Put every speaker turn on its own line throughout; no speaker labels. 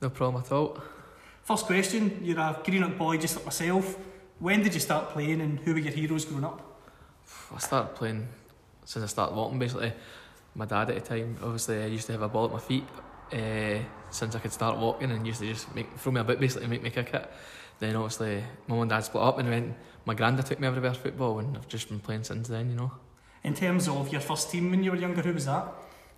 CFB podcast, Nicky.
No problem at all.
First question, you're a Greenock boy just like myself. When did you start playing and who were your heroes growing up?
I started playing since I started walking basically. My dad at the time, obviously, I used to have a ball at my feet uh, since I could start walking and used to just make, throw me a bit basically make me kick it. Then obviously, my mum and dad split up and went. My granddad took me everywhere football and I've just been playing since then, you know.
In terms of your first team when you were younger, who was that?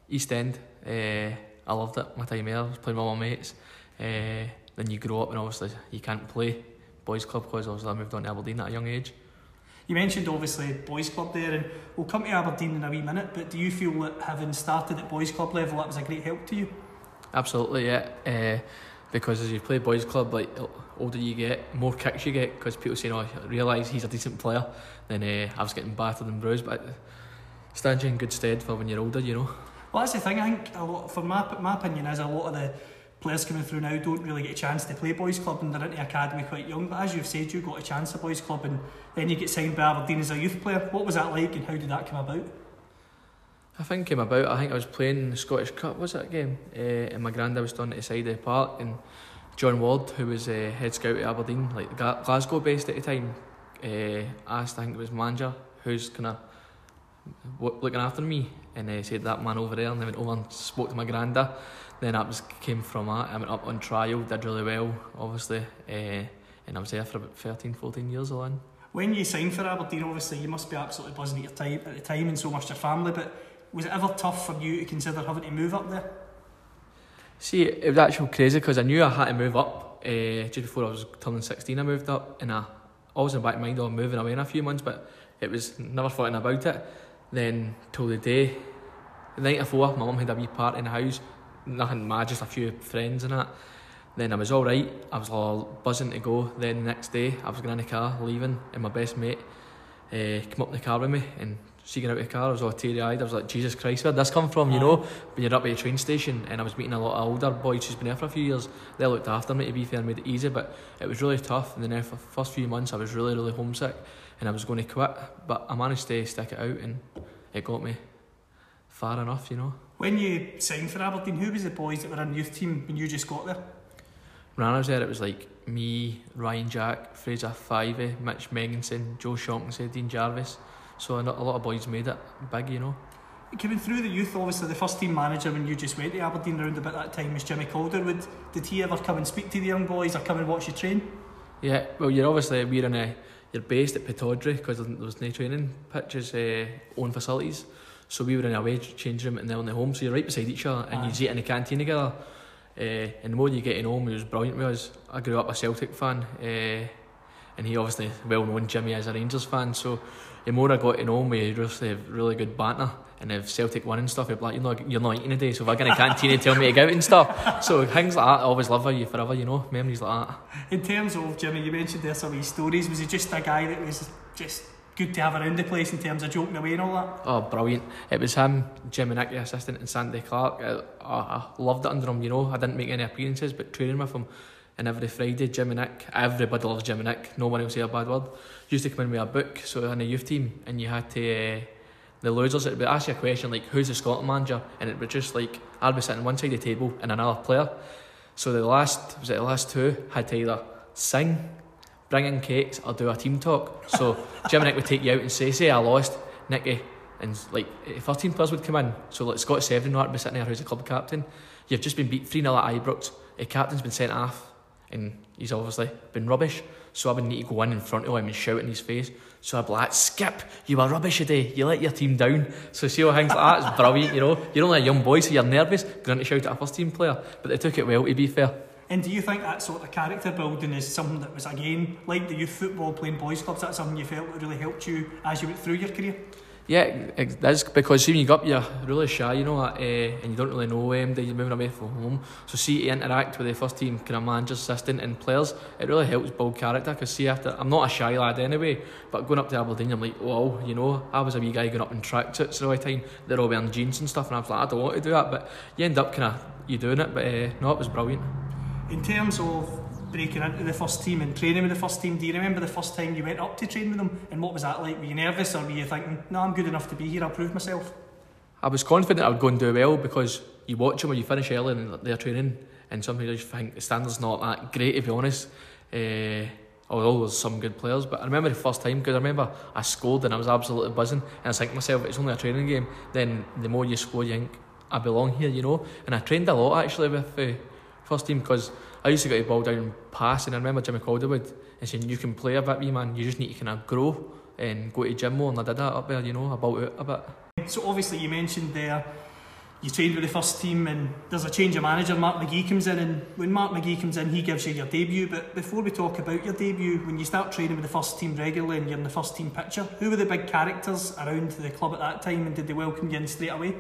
East End, uh, I loved it. My time there, I was playing with my mates. Uh, then you grow up and obviously you can't play boys club because obviously I moved on to Aberdeen at a young age.
You mentioned obviously boys club there, and we'll come to Aberdeen in a wee minute. But do you feel that having started at boys club level, that was a great help to you?
Absolutely, yeah. Uh, because as you play boys club, like older you get, more kicks you get. Because people say, "Oh, I realise he's a decent player." Then uh, I was getting battered and bruised, but stands you in good stead for when you're older, you know.
Well, that's the thing. I think a lot, for my my opinion, is a lot of the players coming through now don't really get a chance to play boys club and they're into academy quite young. But as you've said, you got a chance at boys club and then you get signed by Aberdeen as a youth player. What was that like and how did that come about?
I think came about. I think I was playing the Scottish Cup. Was that game? Uh, and my granddad was down at the side of the park and John Ward, who was uh, head scout at Aberdeen, like Glasgow based at the time, uh, asked I think it was manager who's kind of looking after me and uh, said that man over there and I went over and spoke to my granddad then that was came from that. I went up on trial did really well obviously uh, and I was there for about 13 14 years alone
when you signed for Aberdeen obviously you must be absolutely buzzing at your time at the time and so much your family but was it ever tough for you to consider having to move up there?
See it was actually crazy because I knew I had to move up uh, just before I was turning 16 I moved up and I always in the back of my mind I was moving away in a few months but it was never thought about it. Then till the day, the night before, my mum had a wee party in the house, nothing mad, just a few friends and that. Then I was all right. I was all buzzing to go. Then the next day, I was going in the car, leaving, and my best mate uh, came up in the car with me and she got out of the car. I was all teary eyed. I was like, Jesus Christ, where'd this come from? You know, when you're up at the train station, and I was meeting a lot of older boys who's been there for a few years. They looked after me to be fair, and made it easy, but it was really tough. And then for the first few months, I was really, really homesick and I was going to quit, but I managed to stick it out and it got me far enough, you know.
When you signed for Aberdeen, who was the boys that were in the youth team when you just got there?
When I was there, it was like me, Ryan Jack, Fraser Fyvie, Mitch Megginson, Joe Shaughnessy, Dean Jarvis. So a lot of boys made it big, you know.
Coming through the youth, obviously the first team manager when you just went to Aberdeen around about that time was Jimmy Calderwood. Did he ever come and speak to the young boys or come and watch you train?
Yeah, well, you're obviously we're in a you're based at Pittodrie because there was no training pitches, uh, own facilities. So we were in a away change room and then on the home, so you're right beside each other and you eat in the canteen together. Uh, and the more you get to know him, he was brilliant with us. I grew up a Celtic fan, uh, and he obviously well known Jimmy as a Rangers fan. So the more I got to know him, we just have really good banter. And if Celtic win and stuff, he'd be like, you're not, you're not eating today, so if I get in a canteen and tell me to go out and stuff. So things like that, I always love you forever, you know, memories like that.
In terms of Jimmy, you mentioned there some of his stories. Was he just a guy that was just good to have around the place in terms of joking away and all that?
Oh, brilliant. It was him, Jimmy Nick, the assistant, and Sandy Clark. I, I, loved it under him, you know. I didn't make any appearances, but training with him. And every Friday, Jimmy Nick, everybody loves Jimmy Nick, no one will say a bad word. Used to come in with a book, so in a youth team, and you had to. Uh, the losers, it would ask you a question like, who's the Scotland manager? And it would just like, I'd be sitting one side of the table and another player. So the last, was it the last two, had to either sing, bring in cakes, or do a team talk. So Jim and Nick would take you out and say, say I lost, Nicky, and like 13 players would come in. So like Scott Severin would be sitting there who's the club captain. You've just been beat 3 0 at Ibrox. The captain's been sent off, and he's obviously been rubbish. So I would need to go in in front of him and shout in his face. So I'd be like, Skip, you were rubbish today. You let your team down. So see all things like that. It's brilliant, you know. You're only a young boy, so you're nervous going to shout at a first team player. But they took it well, to be fair.
And do you think that sort of character building is something that was, again, like the youth football playing boys clubs, that's something you felt really helped you as you went through your career?
Yeah, that's because see when you go up, you're really shy, you know, uh, and you don't really know them. You're moving away from home, so see to interact with the first team, kind of manager, assistant, and players, it really helps build character. Because see, after I'm not a shy lad anyway, but going up to Aberdeen, I'm like, wow, you know, I was a wee guy going up in tracksuits all the time. They're all wearing jeans and stuff, and I was like, I don't want to do that, but you end up kind of you doing it. But uh, no, it was brilliant.
In terms of breaking into the first team and training with the first team. Do you remember the first time you went up to train with them and what was that like? Were you nervous or were you thinking, no, I'm good enough to be here, I'll prove myself?
I was confident I would go and do well because you watch them when you finish early and they're training, and some people just think the standard's not that great to be honest. Uh, although there's some good players, but I remember the first time because I remember I scored and I was absolutely buzzing, and I was thinking myself, it's only a training game. Then the more you score, you think I belong here, you know. And I trained a lot actually with uh, first team because I used to get the ball down and pass, and I remember Jimmy Calderwood and saying, "You can play a bit, wee man. You just need to kind of grow and go to gym more." And I did that up there, you know, about it a bit.
So obviously you mentioned there you trained with the first team and there's a change of manager, Mark McGee comes in and when Mark McGee comes in he gives you your debut but before we talk about your debut, when you start training with the first team regularly and you're in the first team picture, who were the big characters around the club at that time and did they welcome you in straight away?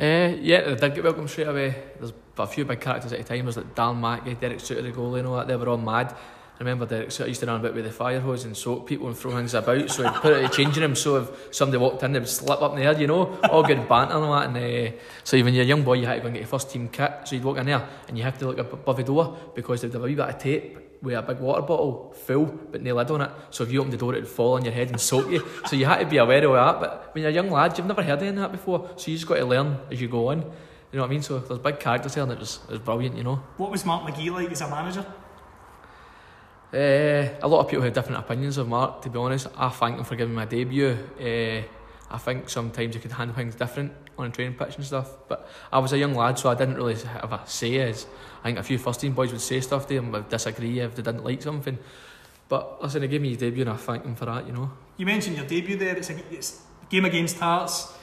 Uh, yeah, they did get welcome straight away. There's a few big characters at the time. There's like Dan Mackey, Derek Soutar, the goalie, and all that. They were all mad. I remember Derek Soutar used to run about with the fire hose and soak people and throw things about. So he'd put it in changing room. So if somebody walked in, they would slip up in the air, you know, all good banter and all that. And uh, so even you're a young boy, you had to go and get your first team kit. So you'd walk in there and you have to look above the door because they'd have a wee bit of tape with a big water bottle full but no lid on it. So if you opened the door, it would fall on your head and soak you. So you had to be aware of that. But when you're a young lad, you've never heard any of that before. So you just got to learn as you go on. You know what I mean? So there's big characters here and it was, it was brilliant, you know.
What was Mark McGee like as a manager?
Uh, a lot of people have different opinions of Mark, to be honest. I thank him for giving my debut. Uh, I think sometimes you could handle things different on a training pitch and stuff. But I was a young lad, so I didn't really have a say. As I think a few first team boys would say stuff to him, would disagree if they didn't like something. But listen, he gave me his debut, and I thank him for that. You know.
You mentioned your debut there. It's a, it's a game against Hearts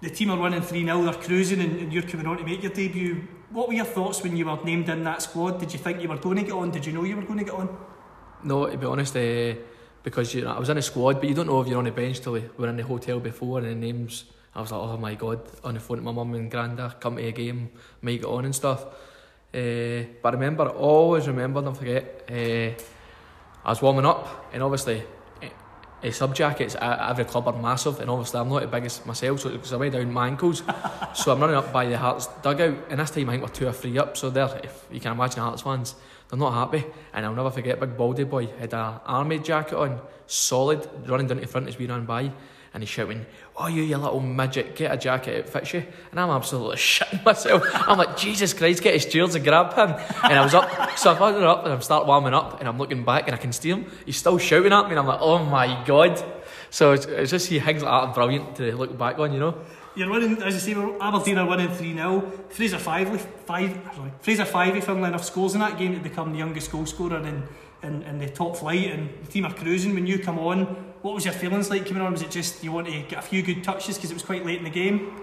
the team are winning 3 0, they're cruising, and, and, you're coming on to make your debut. What were your thoughts when you were named in that squad? Did you think you were going to get on? Did you know you were going to get on?
No, to be honest, uh, because you know, I was in a squad, but you don't know if you're on the bench till we were in the hotel before and the names. I was like, oh my god, on the phone to my mum and granda, come to a game, make get on and stuff. Uh, but I remember, always remember, don't forget, uh, I was warming up, and obviously uh, sub jackets at every club are massive, and obviously I'm not the biggest myself, so because I weigh down my ankles, so I'm running up by the Hearts dugout, and this time I think we're two or three up, so there, if you can imagine Hearts fans, they're not happy, and I'll never forget Big Baldy Boy had a army jacket on, solid, running down to the front as we ran by, and he's shouting, Oh, you, you little midget, get a jacket, it fits you. And I'm absolutely shitting myself. I'm like, Jesus Christ, get his steers and grab him. And I was up, so I am up and I'm start warming up and I'm looking back and I can see him. He's still shouting at me and I'm like, oh my God. So it's, it's just, he hangs like that brilliant to look back on, you know.
You're winning, as you say, Aberdeen are winning 3 0. Fraser Fyvie, five, sorry, Fraser Fyvie, funnily enough, scores in that game to become the youngest goal scorer in, in, in the top flight. And the team are cruising. When you come on, what was your feelings like coming on? Was it just you want to get a few good touches because it was quite late in the game?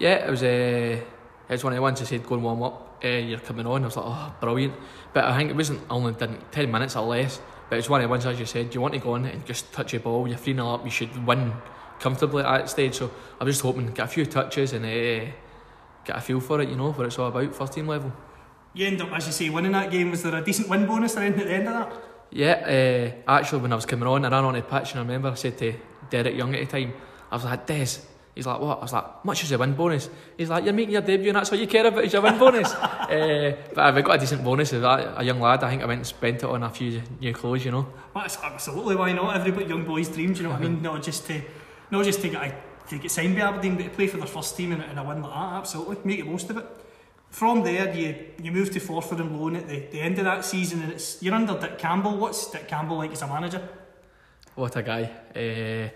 Yeah, it was. Uh, it was one of the ones I said go and warm up. Uh, you're coming on. I was like, oh, brilliant. But I think it wasn't only ten minutes or less. But it's one of the ones as you said. You want to go on and just touch your ball. You're three 0 up. You should win comfortably at that stage. So I'm just hoping get a few touches and uh, get a feel for it. You know what it's all about, first team level.
You end up, as you say, winning that game. Was there a decent win bonus or anything at the end of that?
Yeah, uh, actually, when I was coming on, I ran on the pitch and I remember I said to Derek Young at the time, I was like, Des, he's like, what? I was like, much as a win bonus? He's like, you're making your debut and that's what you care about is your win bonus. uh, but I've got a decent bonus as a young lad. I think I went and spent it on a few new clothes, you know.
Well, absolutely, why not? Every young boy's dreams, you know what I mean? Not just to, not just to get, to get signed by Aberdeen, but to play for their first team in, in a win like that, absolutely. Make the most of it from there, you you move to Forfar and loan at the, the end of that season, and it's you're under Dick Campbell. What's Dick Campbell like as a manager?
What a guy! Uh,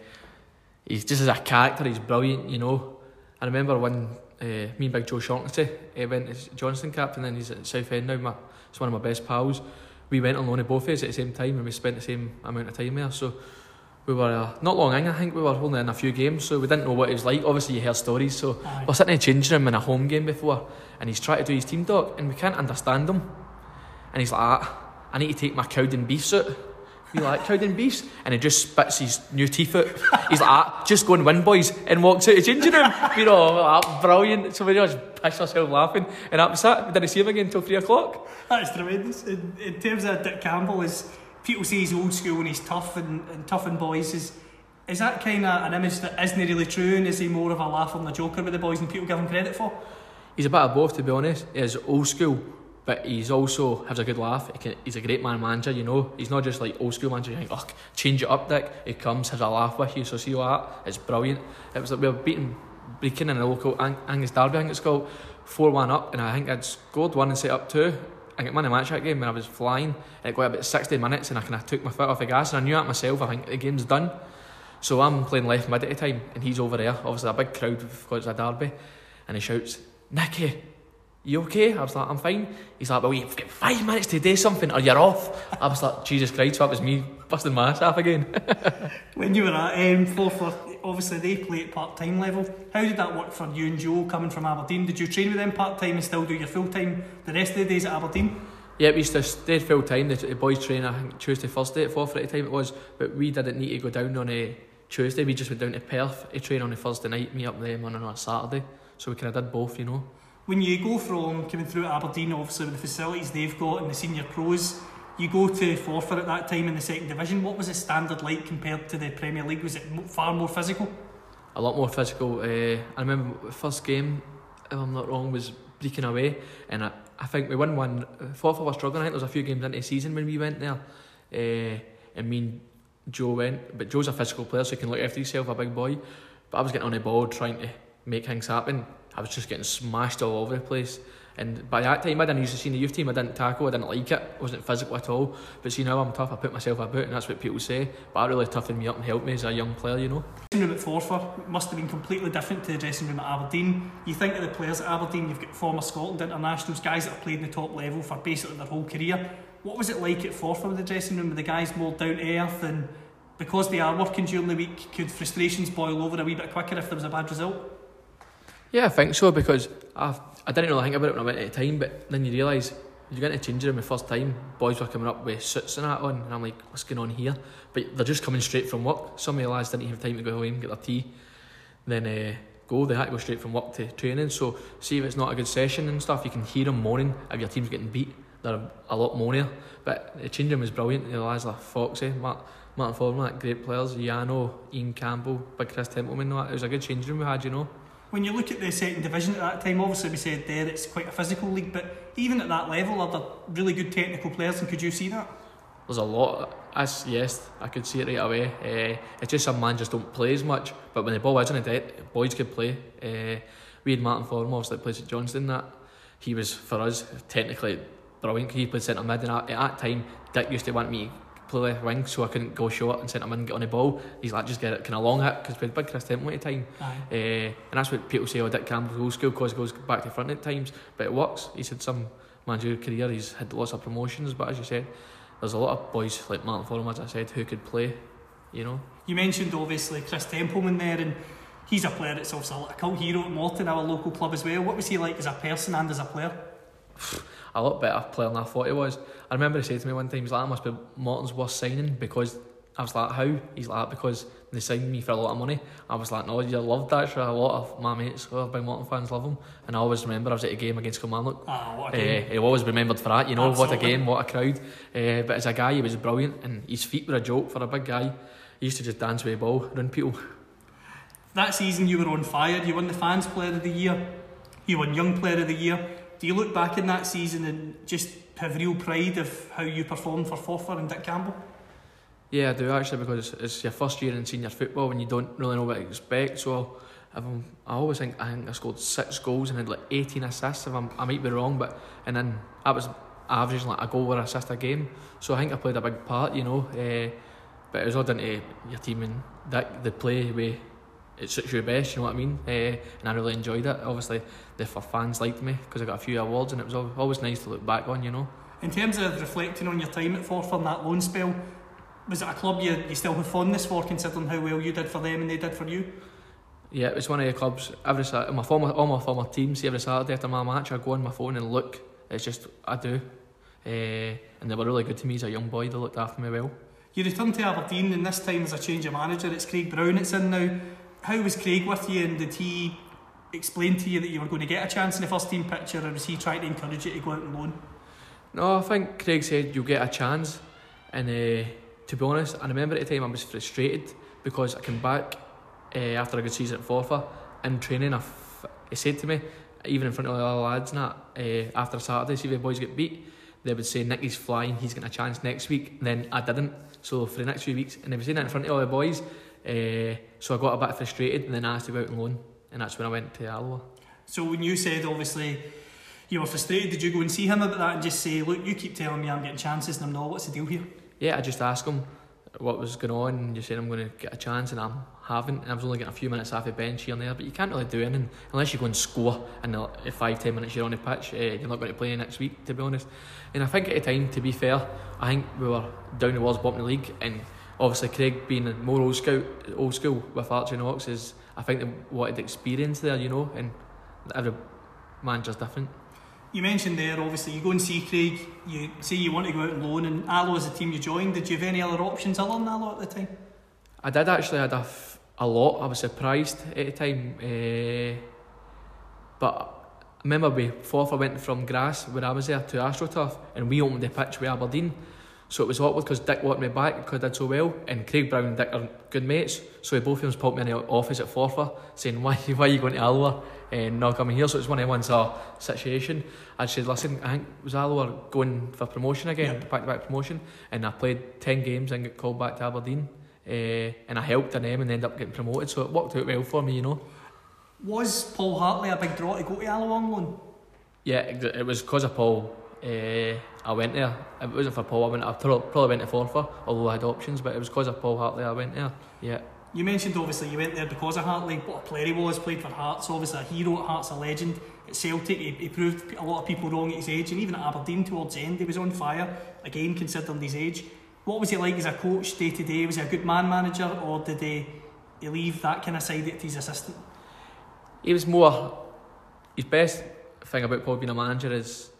he's just as a character, he's brilliant. You know, I remember when uh, me and Big Joe Shaughnessy uh, went as Johnstone captain, and he's at Southend now. My, he's one of my best pals. We went on loan at both of us at the same time, and we spent the same amount of time there. So we were uh, not long in, I think we were only in a few games, so we didn't know what it was like. Obviously, you hear stories, so Aye. we're sitting in the changing room in a home game before, and he's trying to do his team talk, and we can't understand him. And he's like, ah, I need to take my Cowden beef suit. We like Cowdenbeaths, and he just spits his new teeth out. He's like, ah, just go and win, boys, and walks out the changing room. You know, like, brilliant. So we just pissed ourselves laughing, and that was it. We didn't see him again until three o'clock.
That's tremendous. In, in terms of Dick Campbell, is people say he's old school and he's tough and, and tough and boys. Is is that kind of an image that isn't really true? And is he more of a laugh on the joker with the boys and people give him credit for?
He's a bit of both, to be honest. He's old school, but he's also has a good laugh. He can, he's a great man manager, you know. He's not just like old school manager. You think, oh, change it up, Dick. He comes, has a laugh with you. So see what? It's brilliant. It was like we were beating Brechin in a local Ang- Angus Derby, I think it's called, 4 1 up, and I think I'd scored one and set up two. I got of match that game when I was flying, it got about 60 minutes, and I kind of took my foot off the gas, and I knew that myself, I think the game's done. So I'm playing left mid at the time, and he's over there, obviously a big crowd because it's a derby, and he shouts, Nicky, you okay? I was like, I'm fine. He's like, well, you've got five minutes to do something or you're off. I was like, Jesus Christ, so that was me busting my ass off again.
when you were at um, Forfar, obviously they play at part time level. How did that work for you and Joe coming from Aberdeen? Did you train with them part time and still do your full time the rest of the days at Aberdeen?
Yeah, we used to stay full time. The, the boys train, I think, Tuesday, Thursday at Forfar at the time it was, but we didn't need to go down on a Tuesday. We just went down to Perth to train on a Thursday night, meet up with them on a Saturday. So we kind of did both, you know
when you go from coming through Aberdeen, obviously with the facilities they've got and the senior pros, you go to Forfar at that time in the second division. What was the standard like compared to the Premier League? Was it far more physical?
A lot more physical. Uh, I remember first game, if I'm not wrong, was Brechin away, and I, I think we won one. Forfar was struggling. I think there was a few games into the season when we went there, uh, and me and Joe went. But Joe's a physical player, so he can look after himself, a big boy. But I was getting on the ball trying to make things happen. I was just getting smashed all over the place. And by that time, I didn't used to see the youth team. I didn't tackle. I didn't like it. I wasn't physical at all. But see now, I'm tough. I put myself about, and that's what people say. But that really toughened me up and helped me as a young player, you know.
Dressing room at Forfar must have been completely different to the dressing room at Aberdeen. You think of the players at Aberdeen. You've got former Scotland internationals, guys that have played in the top level for basically their whole career. What was it like at Forfar with the dressing room? Were the guys more down to earth and because they are working during the week, could frustrations boil over a wee bit quicker if there was a bad result?
Yeah, I think so because I I didn't really think about it when I went at the time, but then you realise you're get into changing room the first time, boys were coming up with suits and that on, and I'm like, what's going on here? But they're just coming straight from work. Some of the lads didn't have time to go home, get their tea, then uh, go. They had to go straight from work to training. So, see if it's not a good session and stuff, you can hear them moaning if your team's getting beat. They're a lot moanier. But the changing room was brilliant. The lads like Foxy, Mark, Martin Foreman, like great players, Yano, Ian Campbell, Big Chris Templeman. It was a good changing room we had, you know
when you look at the second division at that time, obviously we said there it's quite a physical league, but even at that level, are there really good technical players, and could you see that?
There's a lot. As yes, I could see it right away. Uh, it's just some man just don't play as much, but when the ball isn't in dead, boys could play. Uh, we had Martin Foreman, obviously plays at Johnston. That he was for us technically brilliant. He played centre mid, and at, at that time, Dick used to want me play left wing, so I couldn't go short and send him in and get on the ball. He's like, just get it kind of long hit because we had big Chris Temple at the time. Uh, and that's what people say, oh, Dick Campbell's old school because he goes back to front at times. But it works. He's had some managerial career, he's had lots of promotions, but as you said, there's a lot of boys like Martin Forum, as I said, who could play, you know.
You mentioned obviously Chris Templeman there, and he's a player that's also a cult hero at Morton, our local club as well. What was he like as a person and as a player?
a lot better player than I thought he was. I remember he said to me one time, he's like, I must be Morton's worst signing because I was like, how? He's like, because they signed me for a lot of money. I was like, no, you loved actually. A lot of my mates who have been Morton fans love him. And I always remember I was at a game against Kilmarnock.
Ah, what a game.
Uh, he always remembered for that, you know, Absolutely. what a game, what a crowd. Uh, but as a guy, he was brilliant and his feet were a joke for a big guy. He used to just dance with a ball around people.
That season you were on fire. You won the Fans Player of the Year. You won Young Player of the Year. Do you look back in that season and just have real pride of how you performed for Forfar and Dick Campbell?
Yeah, I do actually because it's your first year in senior football and you don't really know what to expect. So i always think I think I scored six goals and had like 18 assists. If I'm, I might be wrong, but and then I was averaging like a goal or assist a game. So I think I played a big part, you know. Uh, but it was all down to your team and that the play way it suits you best, you know what I mean? Uh, and I really enjoyed it. Obviously, the fans liked me because I got a few awards, and it was always nice to look back on, you know.
In terms of reflecting on your time at Forfar and that loan spell, was it a club you, you still have fondness for, considering how well you did for them and they did for you?
Yeah, it was one of the clubs. Every Saturday, my former, all my former teams, every Saturday after my match, I go on my phone and look. It's just I do, uh, and they were really good to me as a young boy. They looked after me well.
You returned to Aberdeen, and this time as a change of manager. It's Craig Brown. It's in now how was Craig with you and did he explain to you that you were going to get a chance in the first team picture or was he trying to encourage you to go out and loan?
No, I think Craig said you'll get a chance and uh, to be honest, I remember at the time I was frustrated because I came back uh, after a good season at Forfar in training. I f- he said to me, even in front of all the lads and that, uh, after Saturday, see if the boys get beat, they would say Nicky's flying, he's getting a chance next week. And then I didn't. So for the next few weeks, and they were saying that in front of all the boys, uh, so I got a bit frustrated and then asked to go out and loan. and that's when I went to Alloa.
So when you said obviously you were frustrated, did you go and see him about that and just say, look, you keep telling me I'm getting chances and I'm not. What's the deal here?
Yeah, I just asked him what was going on, and you said I'm going to get a chance, and I'm haven't. And I was only getting a few minutes off the bench here and there, but you can't really do anything unless you go and score. And in five ten minutes you're on the pitch, uh, you're not going to play next week, to be honest. And I think at the time, to be fair, I think we were down the towards bottom of the league, and obviously Craig being more old school, old school with Archie Knox is, I think they wanted experience there, you know, and every manager's different.
You mentioned there, obviously, you go and see Craig, you say you want to go out on loan, and Alloa is the team you joined. Did you have any other options other than Alloa at the time?
I did actually. I had a, f- a lot. I was surprised at the time. Uh, but I remember we fourth I went from grass where I was there to AstroTurf and we opened the pitch with Aberdeen. So it was awkward because Dick wanted me back because I did so well, and Craig Brown and Dick are good mates. So both of them popped me in the office at Forfar saying, Why, why are you going to Alloa and not coming here? So it's one of one's uh, situation. I said, Listen, I think was Alloa going for promotion again, back to back promotion, and I played 10 games and got called back to Aberdeen. Uh, and I helped in them and ended up getting promoted, so it worked out well for me, you know.
Was Paul Hartley a big draw to go to Alloa on loan?
Yeah, it was because of Paul uh, I went there. If it wasn't for Paul, I went. I probably went to Forfar, although I had options. But it was because of Paul Hartley I went there. Yeah.
You mentioned obviously you went there because of Hartley. What a player he was, played for Hearts. Obviously a hero at Hearts, a legend. At Celtic, he, he proved a lot of people wrong at his age, and even at Aberdeen towards the end, he was on fire. Again, considering his age. What was he like as a coach day to day? Was he a good man manager, or did he, he leave that kind of side to his assistant?
He was more. His best thing about Paul being a manager is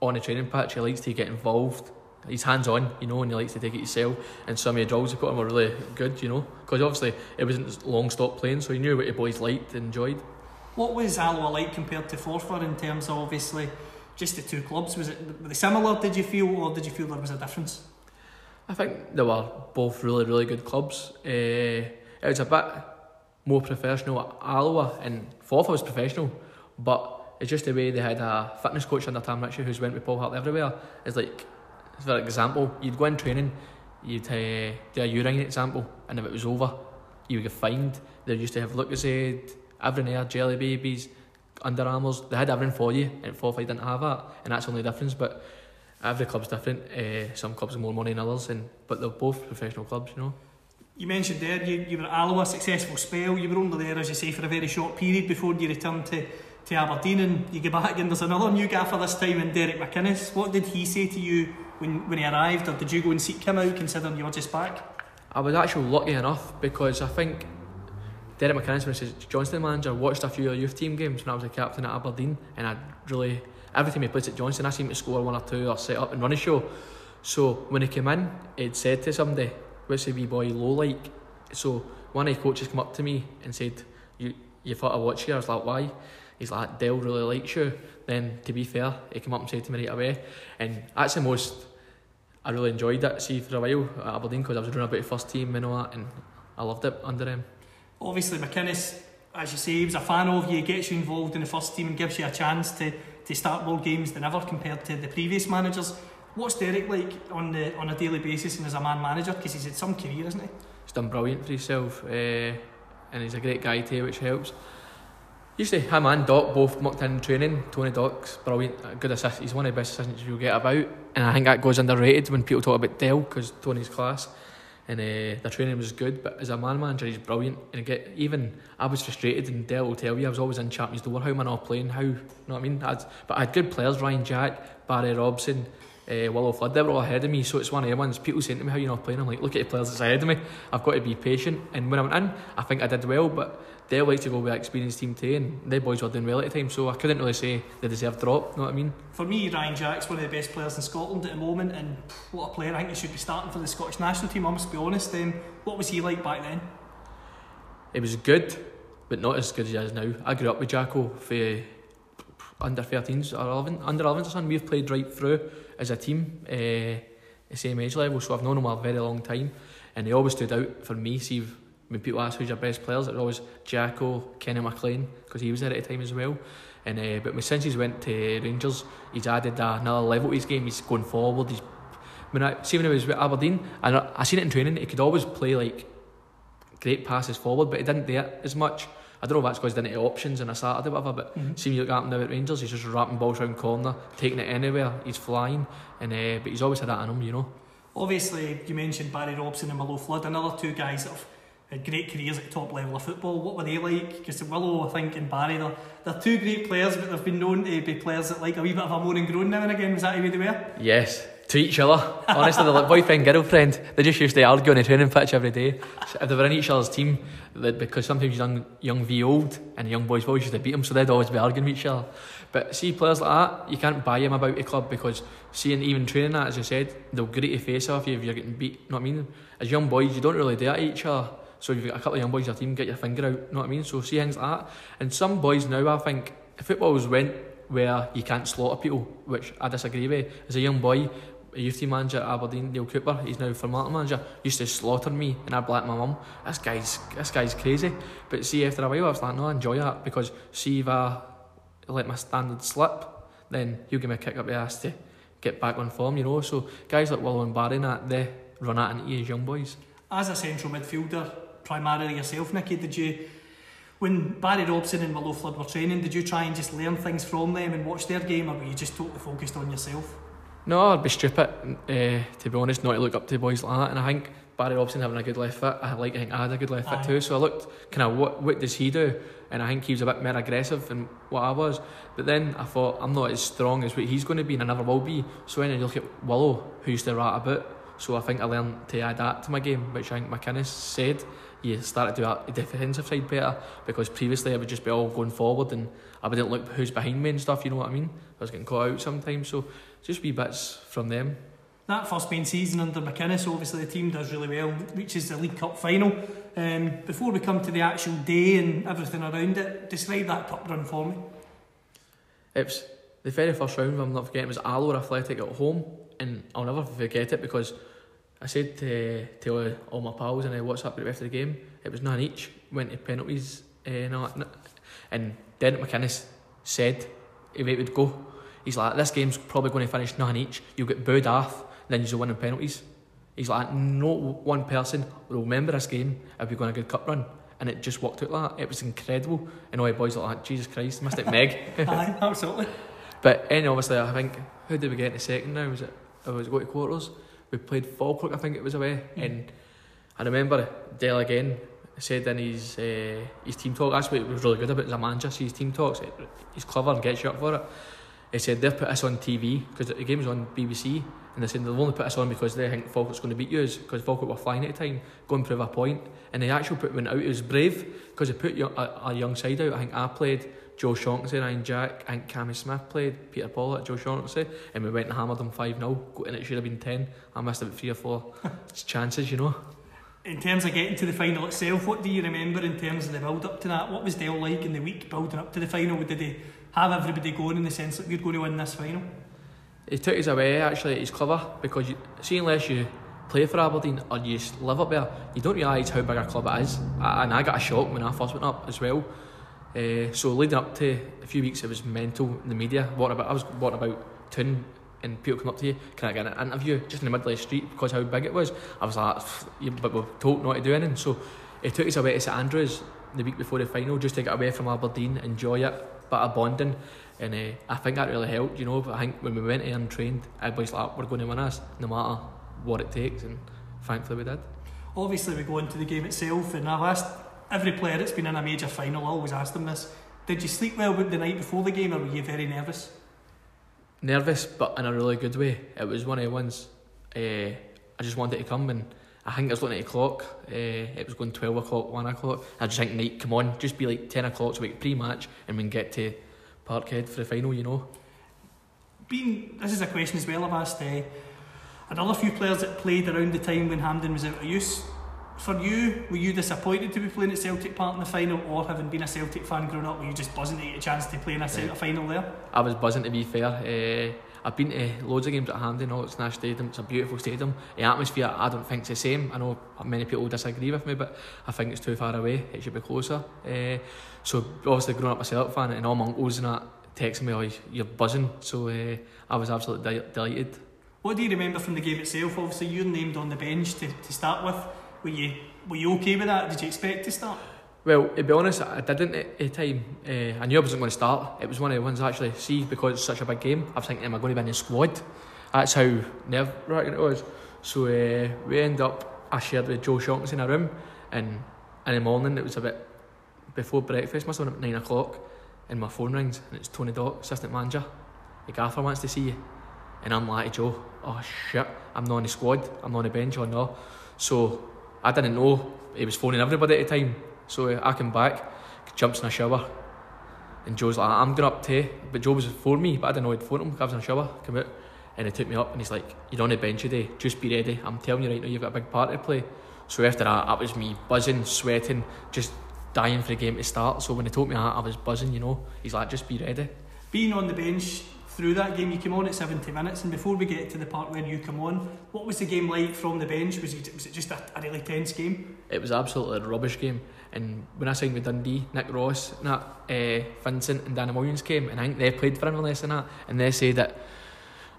on a training pitch, he likes to get involved. He's hands on, you know, and he likes to take it himself. And some of the drills he put on were really good, you know, because obviously it wasn't long stop playing, so he knew what the boys liked and enjoyed.
What was Alloa like compared to Forfar in terms of obviously just the two clubs? Was it were they similar? Did you feel, or did you feel there was a difference?
I think they were both really, really good clubs. Uh, it was a bit more professional at Alloa, and Forfar was professional, but it's just the way they had a fitness coach under Tam Ritchie who's went with Paul Hart everywhere. It's like, for example, you'd go in training, you'd uh, do a urine example, and if it was over, you would get fined. They used to have everything there, jelly babies, Under Armours. They had everything for you, and Forfar didn't have that, and that's the only difference. But every club's different. Uh, some clubs have more money than others, and but they're both professional clubs, you know.
You mentioned there you, you were at Alloa, successful spell. You were only there, as you say, for a very short period before you returned to to Aberdeen and you get back and there's another new gaffer this time in Derek McInnes. What did he say to you when, when he arrived or did you go and seek him out considering you were just back?
I was actually lucky enough because I think Derek McInnes, when he was Johnstone manager, watched a few of youth team games when I was a captain at Aberdeen and I really, every time he plays at Johnston I seemed to score one or two or set up and run a show. So when he came in, he'd said to somebody, what's the wee boy low like? So one of the coaches come up to me and said, you, you thought I watch here? I was like, why? He's like, Dale really likes you. Then, to be fair, he came up and said to me right away. And that's the most, I really enjoyed that, see, for a while at Aberdeen, because I was running about the first team and all that, and I loved it under him.
Obviously, McInnes, as you say, he was a fan of you, gets you involved in the first team and gives you a chance to, to start more games than ever compared to the previous managers. What's Derek like on the on a daily basis and as a man manager? Because he's had some career, isn't he?
He's done brilliant for himself, uh, and he's a great guy too, which helps. Usually him and Doc both mucked in training. Tony Doc's brilliant, good assist. He's one of the best assistants you'll get about, and I think that goes underrated when people talk about Dale because Tony's class and uh, the training was good. But as a man manager, he's brilliant. And get even I was frustrated, and Dale will tell you I was always in Champions Door. How am I not playing? How you know what I mean? I'd, but I had good players: Ryan Jack, Barry Robson. Uh, Willo Flood, they were all ahead of me, so it's one of the ones people saying to me, How you not playing? I'm like, Look at the players that's ahead of me, I've got to be patient. And when I went in, I think I did well, but they like to go with an experienced team too, and their boys were doing well at the time, so I couldn't really say they deserved drop. You know what I mean?
For me, Ryan Jack's one of the best players in Scotland at the moment, and what a player! I think he should be starting for the Scottish national team. I must be honest. Um, what was he like back then?
It was good, but not as good as he is now. I grew up with Jacko for under 13s or 11, under 11s or something. We've played right through as a team, uh, the same age level, so I've known him a very long time, and he always stood out for me. See when people ask who's your best players, it was always Jacko, Kenny McLean, because he was there at the time as well. And uh, but since he's went to Rangers, he's added another level to his game. He's going forward. He's when I see when he was with Aberdeen, and I, I seen it in training. He could always play like great passes forward, but he didn't do it as much. I don't know if that's because he didn't have options on a Saturday, whatever. But
Mhm.
see me look at him now at Rangers. He's just wrapping balls round corner, taking it anywhere. He's flying, and uh, but he's always had that in him, you know.
Obviously, you mentioned Barry Robson and Willo Flood, another two guys that have had great careers at the top level of football. What were they like? Because Willo, I think, and Barry, they're, they're two great players, but they've been known to be players that like a wee bit of a moan and groan now and again. Was that the way they were?
Yes, to each other. Honestly, they're like boyfriend girlfriend. They just used to argue on the training pitch every day. If they were in each other's team, because sometimes young young v old and young boys always used to beat them, so they'd always be arguing with each other. But see players like that, you can't buy them about the club because seeing even training that, as you said, they'll greet your face off you if you're getting beat. You know what I mean? As young boys, you don't really do that to each other. So you've got a couple of young boys in your team, get your finger out. You know what I mean? So see things like that. And some boys now, I think, football's went where you can't slaughter people, which I disagree with. As a young boy, a youth team manager at Aberdeen, Neil Cooper, he's now Formartine manager, used to slaughter me and I'd black my mum. This guy's this guy's crazy. But see after a while I was like, no, I enjoy that because see if I let my standard slip, then he'll give me a kick up the ass to get back on form, you know. So guys like Willo and Barry and that, they run at into you as young boys.
As a central midfielder, primarily yourself, Nicky, did you, when Barry Robson and Willo Flood were training, did you try and just learn things from them and watch their game, or were you just totally focused on yourself?
No, I'd be stupid, uh, to be honest, not to look up to boys like that. And I think Barry Robson having a good left foot, I like to think I had a good left
Aye.
foot too. So I looked kind of what what does he do? And I think he was a bit more aggressive than what I was. But then I thought I'm not as strong as what he's going to be, and I never will be. So then you look at Willo, who used to rat about. So I think I learned to add that to my game, which I think McInnes said. You started to do a defensive side better because previously I would just be all going forward and I wouldn't look who's behind me and stuff. You know what I mean? I was getting caught out sometimes. So just wee bits from them.
That first main season under McInnes, obviously the team does really well, reaches the League Cup final. Um, before we come to the actual day and everything around it, describe that cup run for me.
It was the very first round, I'm not forgetting, was Alloa Athletic at home, and I'll never forget it because I said to, to all, all my pals and I WhatsApp group after the game, it was none each, went to penalties, uh, and, all that. and Derek McInnes said if it would go, he's like, this game's probably going to finish none each, you'll get booed off, then you'll win in penalties. He's like, no one person will remember this game if we're going a good cup run. And it just worked out like that. It was incredible. And all the boys were like, Jesus Christ, missed it Meg.
Aye, absolutely.
But and obviously, I think who did we get in the second now? Was it? Or was it go to quarters? We played Falkirk, I think it was away,
Mm.
and I remember Dale again said in his uh, his team talk. That's what he was really good about as a manager. See his team talks. He's clever and gets you up for it. He said they've put us on TV because the game was on BBC, and they said they'll only put us on because they think Falkirk's going to beat you because Falkirk were flying at the time. Go and prove a point, and they actually put one out. It was brave because they put a, a young side out. I think I played. Joe Shaughnessy, Ryan Jack, and Cammy Smith played, Peter Pawlett Joe Shaughnessy, and we went and hammered them 5 0, and it should have been 10. I missed about three or four chances, you know.
In terms of getting to the final itself, what do you remember in terms of the build up to that? What was Dale like in the week building up to the final? Did he have everybody going in the sense that we're going to win this final?
He took us away, actually, he's clever, because you, see, unless you play for Aberdeen or you live up there, you don't realise how big a club it is. And I got a shock when I first went up as well. Uh, so leading up to a few weeks, it was mental in the media. What about I was what about Toon and people come up to you, can I get an interview just in the middle of the street because how big it was? I was like, but we're told not to do anything. So it took us away to St Andrews the week before the final just to get away from Aberdeen, enjoy it, bit of bonding. And uh, I think that really helped, you know. But I think when we went there and trained, everybody's like, we're going to win us no matter what it takes. And thankfully we did.
Obviously, we go into the game itself, and I've asked every player that's been in a major final, I always ask them this Did you sleep well the night before the game, or were you very nervous?
nervous, but in a really good way. It was one of the ones uh, I just wanted to come, and I think I was looking at the clock. Uh, it was going twelve o'clock, one o'clock. I just think, night, come on, just be like ten o'clock so we can pre-match and we can get to Parkhead for the final. You know,
Being, this is a question as well I've asked uh, another few players that played around the time when Hampden was out of use. For you, were you disappointed to be playing at Celtic Park in the final, or having been a Celtic fan growing up, were you just buzzing to get a chance to play in a Celtic final there?
I was buzzing to be fair. Uh, I've been to loads of games at Hampden, all it's Nash Stadium. It's a beautiful stadium. The atmosphere, I don't think it's the same. I know many people disagree with me, but I think it's too far away. It should be closer. Uh, so obviously, growing up a Celtic fan, and all my uncles and that texting me, "Oh, you're buzzing." So uh, I was absolutely de- delighted.
What do you remember from the game itself? Obviously, you're named on the bench to, to start with. Were you were you okay with that? Did you expect to start?
Well, to be honest, I didn't at the time. Uh, I knew I wasn't going to start. It was one of the ones I actually, see, because it's such a big game, I was thinking, am I going to be in the squad? That's how nerve wracking it was. So uh, we end up, I shared with Joe Shaughnessy in a room, and in the morning, it was a bit before breakfast, must have been at 9 o'clock, and my phone rings, and it's Tony Doc, assistant manager. The gaffer wants to see you. And I'm like, Joe, oh shit, I'm not on the squad, I'm not on the bench or no. So I didn't know he was phoning everybody at the time. So uh, I come back, jumps in a shower, and Joe's like, I'm going up to, but Joe was for me, but I didn't know he'd phone him. I was in a shower, come out, and he took me up, and he's like, You're on the bench today, just be ready. I'm telling you right now, you've got a big part to play. So after that, that was me buzzing, sweating, just dying for the game to start. So when he told me that, I was buzzing, you know. He's like, just be ready.
Being on the bench through that game, you came on at 70 minutes, and before we get to the part where you come on, what was the game like from the bench? Was it, was it just a, a really tense game?
It was absolutely a rubbish game. And when I signed with Dundee, Nick Ross, that, uh, Vincent and Danny Williams came, and I think they played for Inverness and that, and they said that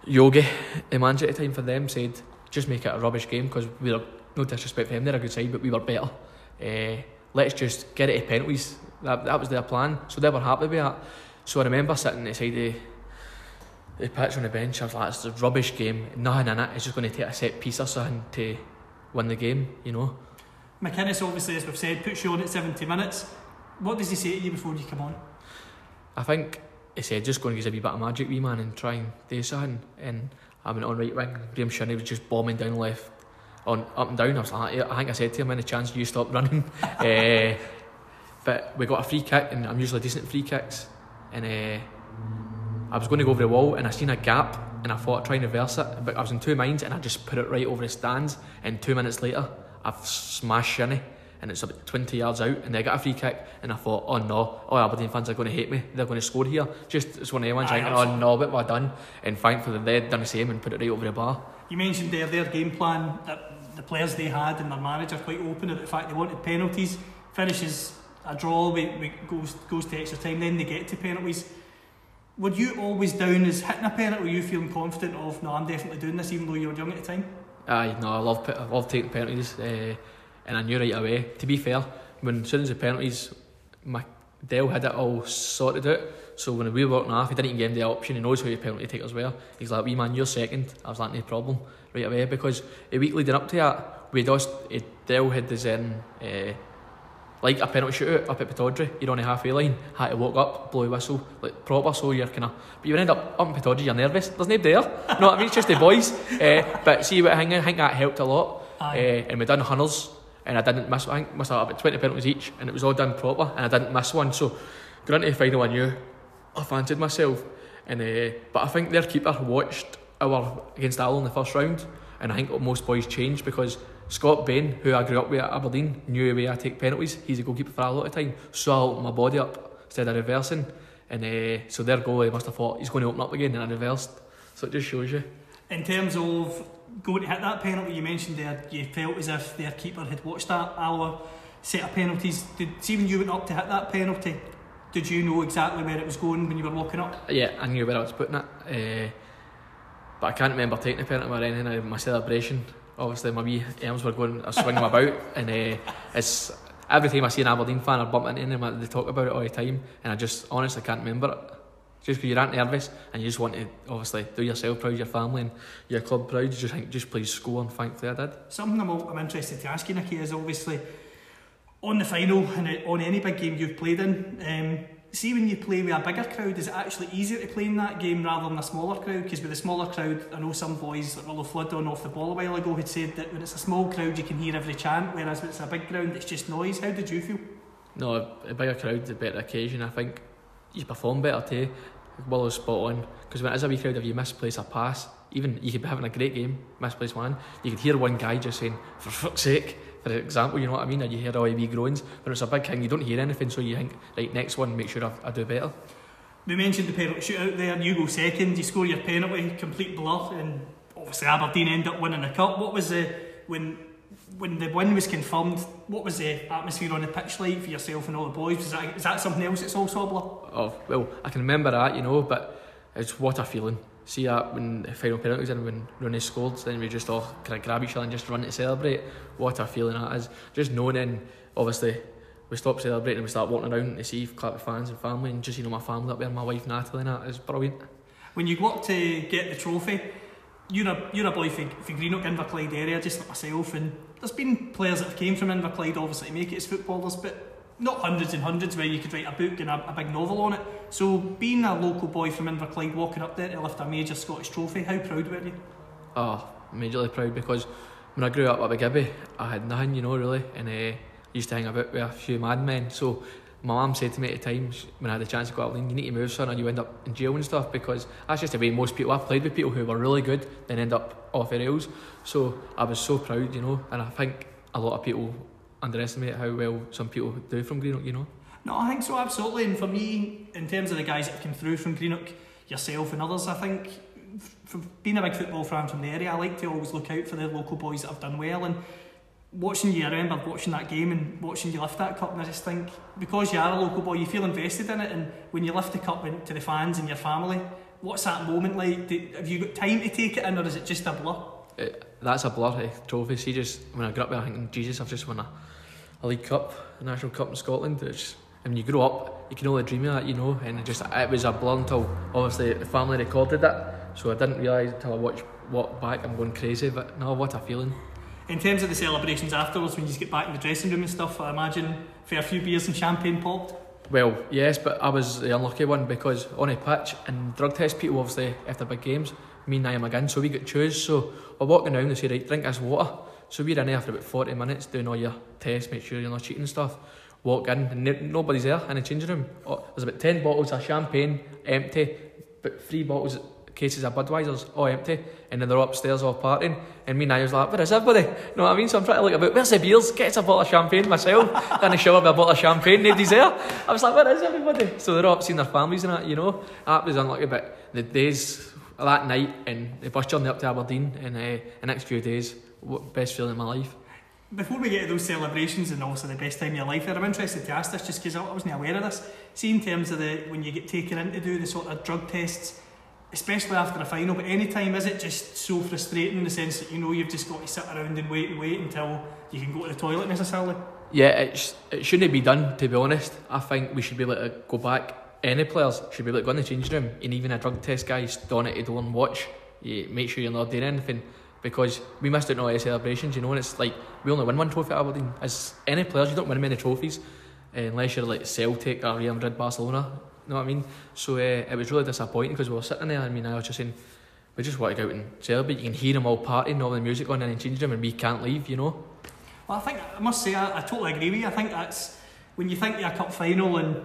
Yogi, the manager at the time for them, said just make it a rubbish game because we were no disrespect for them, they're a good side, but we were better. Uh, let's just get it to penalties. That, that was their plan, so they were happy with that. So I remember sitting beside the, the pitch on the bench, I was like, it's a rubbish game, nothing in it, it's just going to take a set piece or something to win the game, you know.
McInnes, obviously, as we've said, puts you on at 70 minutes. What does he say to you before you come on?
I think he said, just go and use a wee bit of magic, wee man, and try and do something. And I went on right wing, Graeme Shinnie was just bombing down left on up and down. I was like, I think I said to him, any chance you stop running? uh, but we got a free kick, and I'm usually decent free kicks. And uh, I was going to go over the wall, and I seen a gap, and I thought I'd try and reverse it. But I was in two minds, and I just put it right over the stands. And two minutes later, I've smashed Shinnie. And it's about 20 yards out, and they got a free kick. And I thought, oh no, all Aberdeen fans are going to hate me. They're going to score here. Just it's one of the ones oh no, what have I done? And thankfully, they'd done the same and put it right over the bar.
You mentioned there their game plan that the players they had and their manager quite open about the fact they wanted penalties. Finishes a draw, we, we goes goes to extra time, then they get to penalties. Were you always down as hitting a penalty? Were you feeling confident of no, I'm definitely doing this, even though you were young at the time?
Aye, no, I love I love taking penalties, uh, and I knew right away. To be fair, when as soon as the penalties, my Dale had it all sorted out. So when we were walking off, he didn't even give him the option. He knows who your penalty takers were. He's like, "Wee man, you're second. I was like, "No problem." right away because a week leading up to that, we lost. Uh, Dell had this in uh, like a penalty shootout up at Pittodrie. You're on the halfway line, had to walk up, blow a whistle, like proper. So you're kind of, but you end up up in Pittodrie, you're nervous. There's nobody there. you know what I mean? It's just the boys. Uh, but see what I think, I think that helped a lot. Uh, and we done hunters, and I didn't miss. I think must have about 20 penalties each, and it was all done proper, and I didn't miss one. So going into the final, I knew I fancied myself. And uh, but I think their keeper watched our against Alloa in the first round, and I think most boys changed because Scott Bain, who I grew up with at Aberdeen, knew the way I take penalties. He's a goalkeeper for a lot of time, so I opened my body up instead of reversing, and uh, so their goalie must have thought he's going to open up again, and I reversed. So it just shows you.
In terms of going to hit that penalty, you mentioned there, you felt as if their keeper had watched that Alloa set of penalties. Did see when you went up to hit that penalty? Did you know exactly where it was going when you were walking up?
Yeah, I knew where I was putting it. Uh, but I can't remember taking the penalty or anything. My celebration, obviously, my wee arms were going, I was swinging them about, and uh, it's every time I see an Aberdeen fan or bump into them, they talk about it all the time, and I just honestly can't remember it. Just because you're not nervous and you just want to obviously do yourself proud, your family and your club proud, you just think, just please score, and thankfully I did.
Something I'm, I'm interested to ask you, Nicky, is obviously on the final and on any big game you've played in. Um, see when you play with a bigger crowd, is it actually easier to play in that game rather than a smaller crowd? Because with a smaller crowd, I know some boys like Willo Flood on off the ball a while ago had said that when it's a small crowd you can hear every chant, whereas when it's a big ground it's just noise. How did you feel?
No, a bigger crowd, the better occasion. I think you perform better too. Willo's spot on because when it's a wee crowd, if you misplace a pass, even you could be having a great game, misplace one, you could hear one guy just saying, "For fuck's sake." For example, you know what I mean? And you hear all the wee groans, but it's a big thing, you don't hear anything, so you think, right, next one, make sure I, I do better.
We mentioned the penalty shootout there, you go second, you score your penalty, complete bluff, and obviously Aberdeen end up winning the cup. What was the, when when the win was confirmed, what was the atmosphere on the pitch like for yourself and all the boys? Was that, is that something else that's also a blur?
Oh, well, I can remember that, you know, but it's what a feeling see that when the final penalty was in, when Rooney scored, then we just all kind of grab each other and just run to celebrate. What a feeling that is. Just knowing then, obviously, we stop celebrating and we start walking around to see clap fans and family and just you know my family up there, my wife Natalie and that is brilliant.
When you go up to get the trophy, you're a you're a boy for, for Greenock Inverclyde area, just like myself, and there's been players that have came from Inverclyde obviously to make it as footballers, but not hundreds and hundreds where you could write a book and a, a big novel on it. So being a local boy from Inverclyde walking up there to lift a major Scottish trophy, how proud were you?
Oh, majorly proud because when I grew up at Gibby, I had nothing, you know, really, and uh, used to hang about with a few madmen. So my mum said to me at times when I had the chance to go out, you need to move, son, or you end up in jail and stuff because that's just the way most people. I've played with people who were really good, then end up off the rails. So I was so proud, you know, and I think a lot of people underestimate how well some people do from Greenock, you know.
No, I think so, absolutely. And for me, in terms of the guys that have come through from Greenock, yourself and others, I think for being a big football fan from the area, I like to always look out for the local boys that have done well. And watching you, I remember watching that game and watching you lift that cup, and I just think because you are a local boy, you feel invested in it. And when you lift the cup to the fans and your family, what's that moment like? Do, have you got time to take it in, or is it just a blur?
It, that's a blur, eh, trophy. See, just when I grew up there, I think, Jesus, I've just won a, a League Cup, a National Cup in Scotland. It's, and when you grow up, you can only dream of that, you know. And it just it was a blur until obviously the family recorded it. So I didn't realise until I watched what back, I'm going crazy. But no, what a feeling.
In terms of the celebrations afterwards, when you just get back in the dressing room and stuff, I imagine for a few beers and champagne popped.
Well, yes, but I was the unlucky one because on a pitch and drug test people obviously after big games, me and Niall again, so we got choose. So we're walking around and say, right, drink this water. So we're in after about 40 minutes doing all your tests, make sure you're not cheating and stuff. Walk in and nobody's there in the changing room. Oh, there's about 10 bottles of champagne, empty, but three bottles cases of Budweiser's all empty, and then they're upstairs all partying. And me and I was like, where is everybody? You know what I mean? So I'm trying to look about, where's the beers? Get a bottle of champagne myself. then I shower with a bottle of champagne, nobody's there. I was like, where is everybody? So they're up seeing their families and that, you know. That was unlucky, but the days, that night, and the bus journey up to Aberdeen, and uh, the next few days, best feeling in my life.
Before we get to those celebrations and also the best time of your life, I'm interested to ask this just because I wasn't aware of this. See, in terms of the when you get taken in to do the sort of drug tests, especially after a final, but any time is it just so frustrating in the sense that you know you've just got to sit around and wait and wait until you can go to the toilet necessarily?
Yeah, it, it shouldn't be done to be honest. I think we should be able to go back. Any players should be able to go in the changing room and even a drug test guy stand at the door and watch. You make sure you're not doing anything because we missed out on all the celebrations, you know, and it's like we only win one trophy at Aberdeen. As any players, you don't win many trophies unless you're like Celtic or Real Madrid, Barcelona You know what I mean? So uh, it was really disappointing because we were sitting there. I mean, I was just saying, we just want to go out and celebrate. You can hear them all partying, all the music on in the changing room, and we can't leave, you know.
Well, I think I must say I, I totally agree with you. I think that's when you think of a cup final and,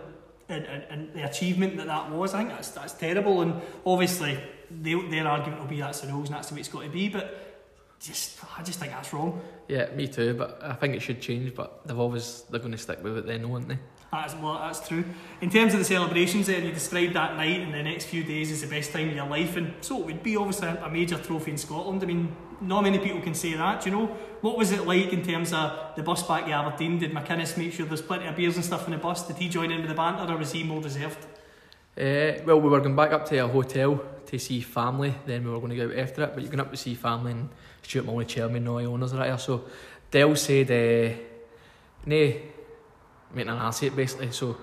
and, and, and the achievement that that was. I think that's that's terrible. And obviously, they, their argument will be that's the rules and that's the way it's got to be. But just I just think that's wrong.
Yeah, me too. But I think it should change. But they've always they're going to stick with it then, won't they?
That's well, that's true. In terms of the celebrations, there you described that night and the next few days as the best time of your life, and so it would be obviously a major trophy in Scotland. I mean, not many people can say that. Do you know what was it like in terms of the bus back to Aberdeen? Did McInnes make sure there's plenty of beers and stuff in the bus? Did he join in with the banter, or was he more reserved?
Uh, well, we were going back up to a hotel to see family. Then we were going to go out after it. But you're going up to see family and Stuart Molly, chairman, and the owners right here. So Dell said, uh, "Nay." making an ass it basically. So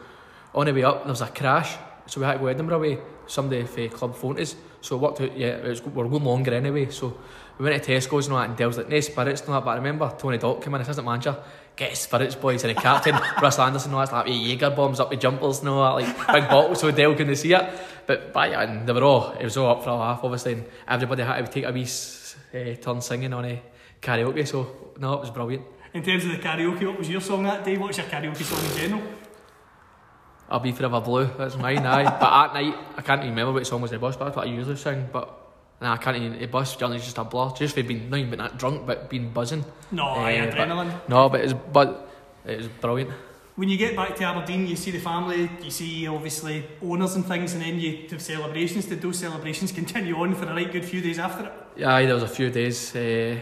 on the way up, there was a crash. So we had to go Edinburgh way. Somebody from club phoned us. So it worked out, yeah, it was, we were going longer anyway. So we went to Tesco's and all that, and Dell's like, no spirits, no that. But I remember Tony Doc came in, assistant manager, get spirits, boys, and the captain, Russ Anderson, all that, like, Jaeger bombs up with jumpers and all that, like big bottles so Dell couldn't see it. But by and they were all, it was all up for a laugh, obviously, and everybody had to take a wee uh, turn singing on a karaoke. So, no, it was brilliant.
In terms of the karaoke, what was your song that day? What's your karaoke song in general?
I'll be forever blue. That's mine, aye. but at night, I can't remember what song was in the bus, but that's what I usually sing. But nah, I can't even. The bus journey's just a blur. Just for being not even that drunk, but being buzzing.
No, uh, adrenaline.
But, no, but it's but it was brilliant.
When you get back to Aberdeen, you see the family, you see obviously owners and things, and then you have celebrations. Did those celebrations continue on for a right good few days after it?
Yeah, aye, there was a few days. Uh,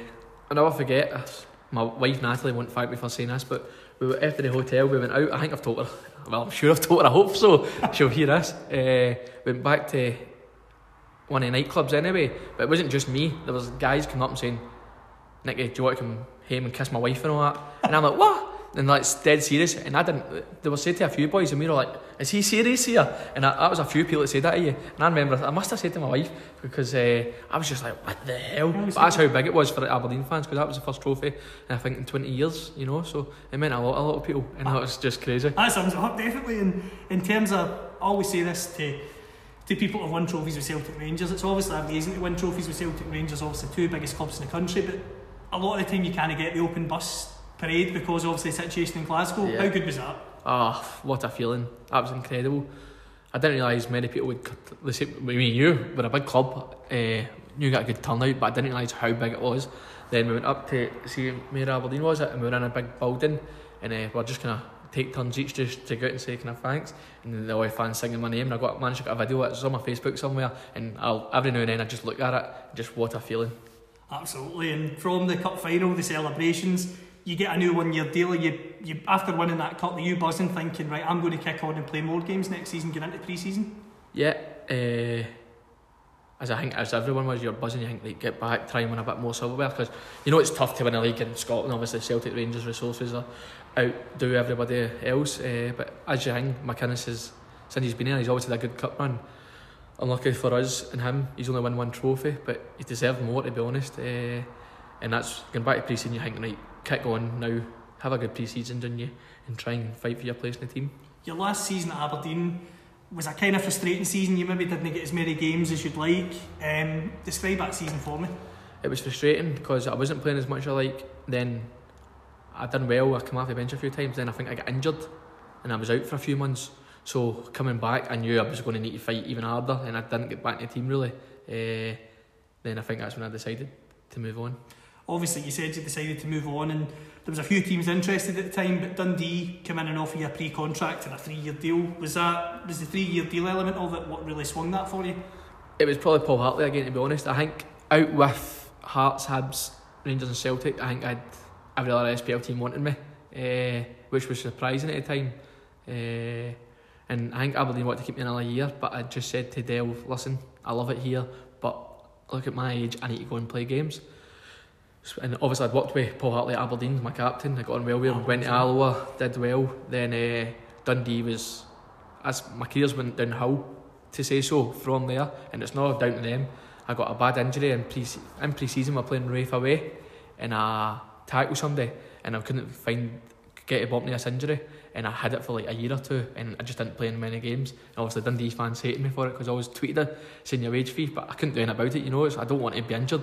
I'll never forget my wife Natalie won't fight me for saying this, but we were after the hotel. We went out. I think I've told her. Well, I'm sure I've told her. I hope so. She'll hear this. Uh, went back to one of the nightclubs anyway, but it wasn't just me. There was guys coming up and saying, "Nicky, do you want to come home and kiss my wife and all that?" And I'm like, "What?" And like, it's dead serious. And I didn't, they were saying to a few boys, and we were like, is he serious here? And I, that was a few people that said that to you. And I remember, I must have said to my wife, because uh, I was just like, what the hell? But that's how big it was for the Aberdeen fans, because that was the first trophy, and I think in 20 years, you know, so it meant a lot, a lot of people, and that was just crazy.
That sums it up, definitely. In, in terms of, I always say this to to people who've won trophies with Celtic Rangers. It's obviously amazing to win trophies with Celtic Rangers, obviously two biggest clubs in the country, but a lot of the time you kind of get the open bus parade because obviously the situation in Glasgow.
Yeah.
How good was that?
Oh, what a feeling. That was incredible. I didn't realise many people would, the same, I mean, you were a big club, uh, you got a good turnout, but I didn't realise how big it was. Then we went up to see where Aberdeen was it, and we were in a big building, and uh, we were just kind of take turns each just to go out and say kind of thanks. And then the away fans singing my name, and I got managed to get a video. It's on my Facebook somewhere, and I'll every now and then I just look at it. Just what a feeling.
Absolutely, and from the cup final, the celebrations, you get a new one-year deal. You, you after winning that cup, are you buzzing, thinking, right, I'm going to kick on and play more games next season, get into pre-season?
Yeah. Uh, as I think as everyone was, you're buzzing. You think like get back, try and win a bit more silverware because you know it's tough to win a league in Scotland. Obviously, Celtic Rangers resources are outdo everybody else. Uh, but as you think, McInnes has since he's been here, he's always had a good cup run. Unlucky for us and him, he's only won one trophy, but he deserved more to be honest. Uh, and that's going back to pre-season. You think right, kick on now, have a good pre-season, don't you, and try and fight for your place in the team.
Your last season at Aberdeen was a kind of frustrating season. You maybe didn't get as many games as you'd like. Um, describe that season for me.
It was frustrating because I wasn't playing as much as I like. Then I done well. I came off the bench a few times. Then I think I got injured, and I was out for a few months. So coming back, I knew I was going to need to fight even harder, and I didn't get back in the team really. Uh, then I think that's when I decided to move on.
Obviously, you said you decided to move on, and there was a few teams interested at the time. But Dundee came in and offered you a pre-contract and a three-year deal. Was that was the three-year deal element of it what really swung that for you?
It was probably Paul Hartley again. To be honest, I think out with Hearts, Hibs, Rangers, and Celtic, I think I'd every other SPL team wanted me, uh, which was surprising at the time. Uh, and I think Aberdeen wanted to keep me another year, but I just said to Dale, listen, I love it here, but look at my age, I need to go and play games. So, and obviously I'd worked with Paul Hartley at Aberdeen, my captain, I got on well with him, went to Alloa, did well, then uh, Dundee was, as my careers went downhill, to say so, from there, and it's not down to them. I got a bad injury in pre in pre-season, we were playing Raith away, and I tackled somebody, and I couldn't find, get a bump this injury, and I had it for like a year or two, and I just didn't play in many games. And obviously, Dundee fans hated me for it because I always tweeted it, saying your wage fee, but I couldn't do anything about it. You know, it's, I don't want to be injured,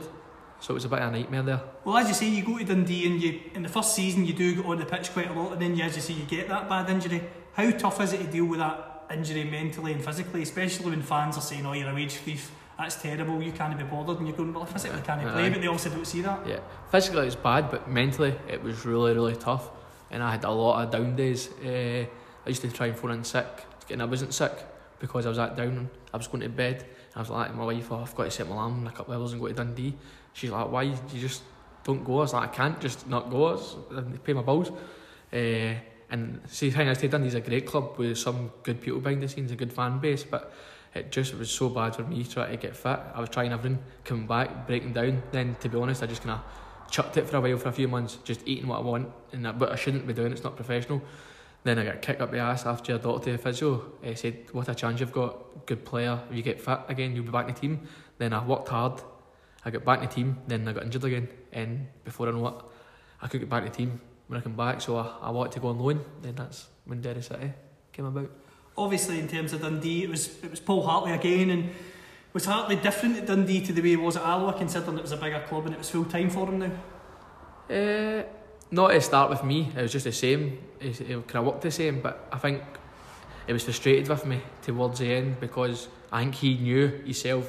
so it was a bit of a nightmare there.
Well, as you say, you go to Dundee and you in the first season you do go on the pitch quite a lot, and then you, as you say, you get that bad injury. How tough is it to deal with that injury mentally and physically, especially when fans are saying, "Oh, you're a wage thief." That's terrible. You can't be bothered, and you're going, "Well, I physically can't play," but they also don't see that.
Yeah, physically it was bad, but mentally it was really, really tough. And I had a lot of down days. Uh, I used to try and phone in sick, and I wasn't sick because I was that down. I was going to bed, and I was like my wife, oh, I've got to set my alarm in a couple of hours and go to Dundee. She's like, why? You just don't go. I was like, I can't just not go. I was- I pay my bills. Uh, and see, the thing is, Dundee's a great club with some good people behind the scenes, a good fan base, but it just was so bad for me trying to get fit. I was trying everything, coming back, breaking down. Then, to be honest, I just kind of chucked it for a while, for a few months, just eating what I want, and that, but I shouldn't be doing. It's not professional. Then I got kicked up the ass after your doctor to the physio. He said, "What a chance you've got, good player. If you get fit again, you'll be back in the team." Then I worked hard. I got back in the team. Then I got injured again, and before I know it, I couldn't get back in the team when I came back. So I, I wanted to go on loan. Then that's when Derry City came about.
Obviously, in terms of Dundee, it was it was Paul Hartley again, and was Hartley different at Dundee to the way he was at Alloa, considering it was a bigger club and it was full time for him now.
Uh, not to start with me, it was just the same. It, it kind of worked the same, but I think it was frustrated with me towards the end because I think he knew himself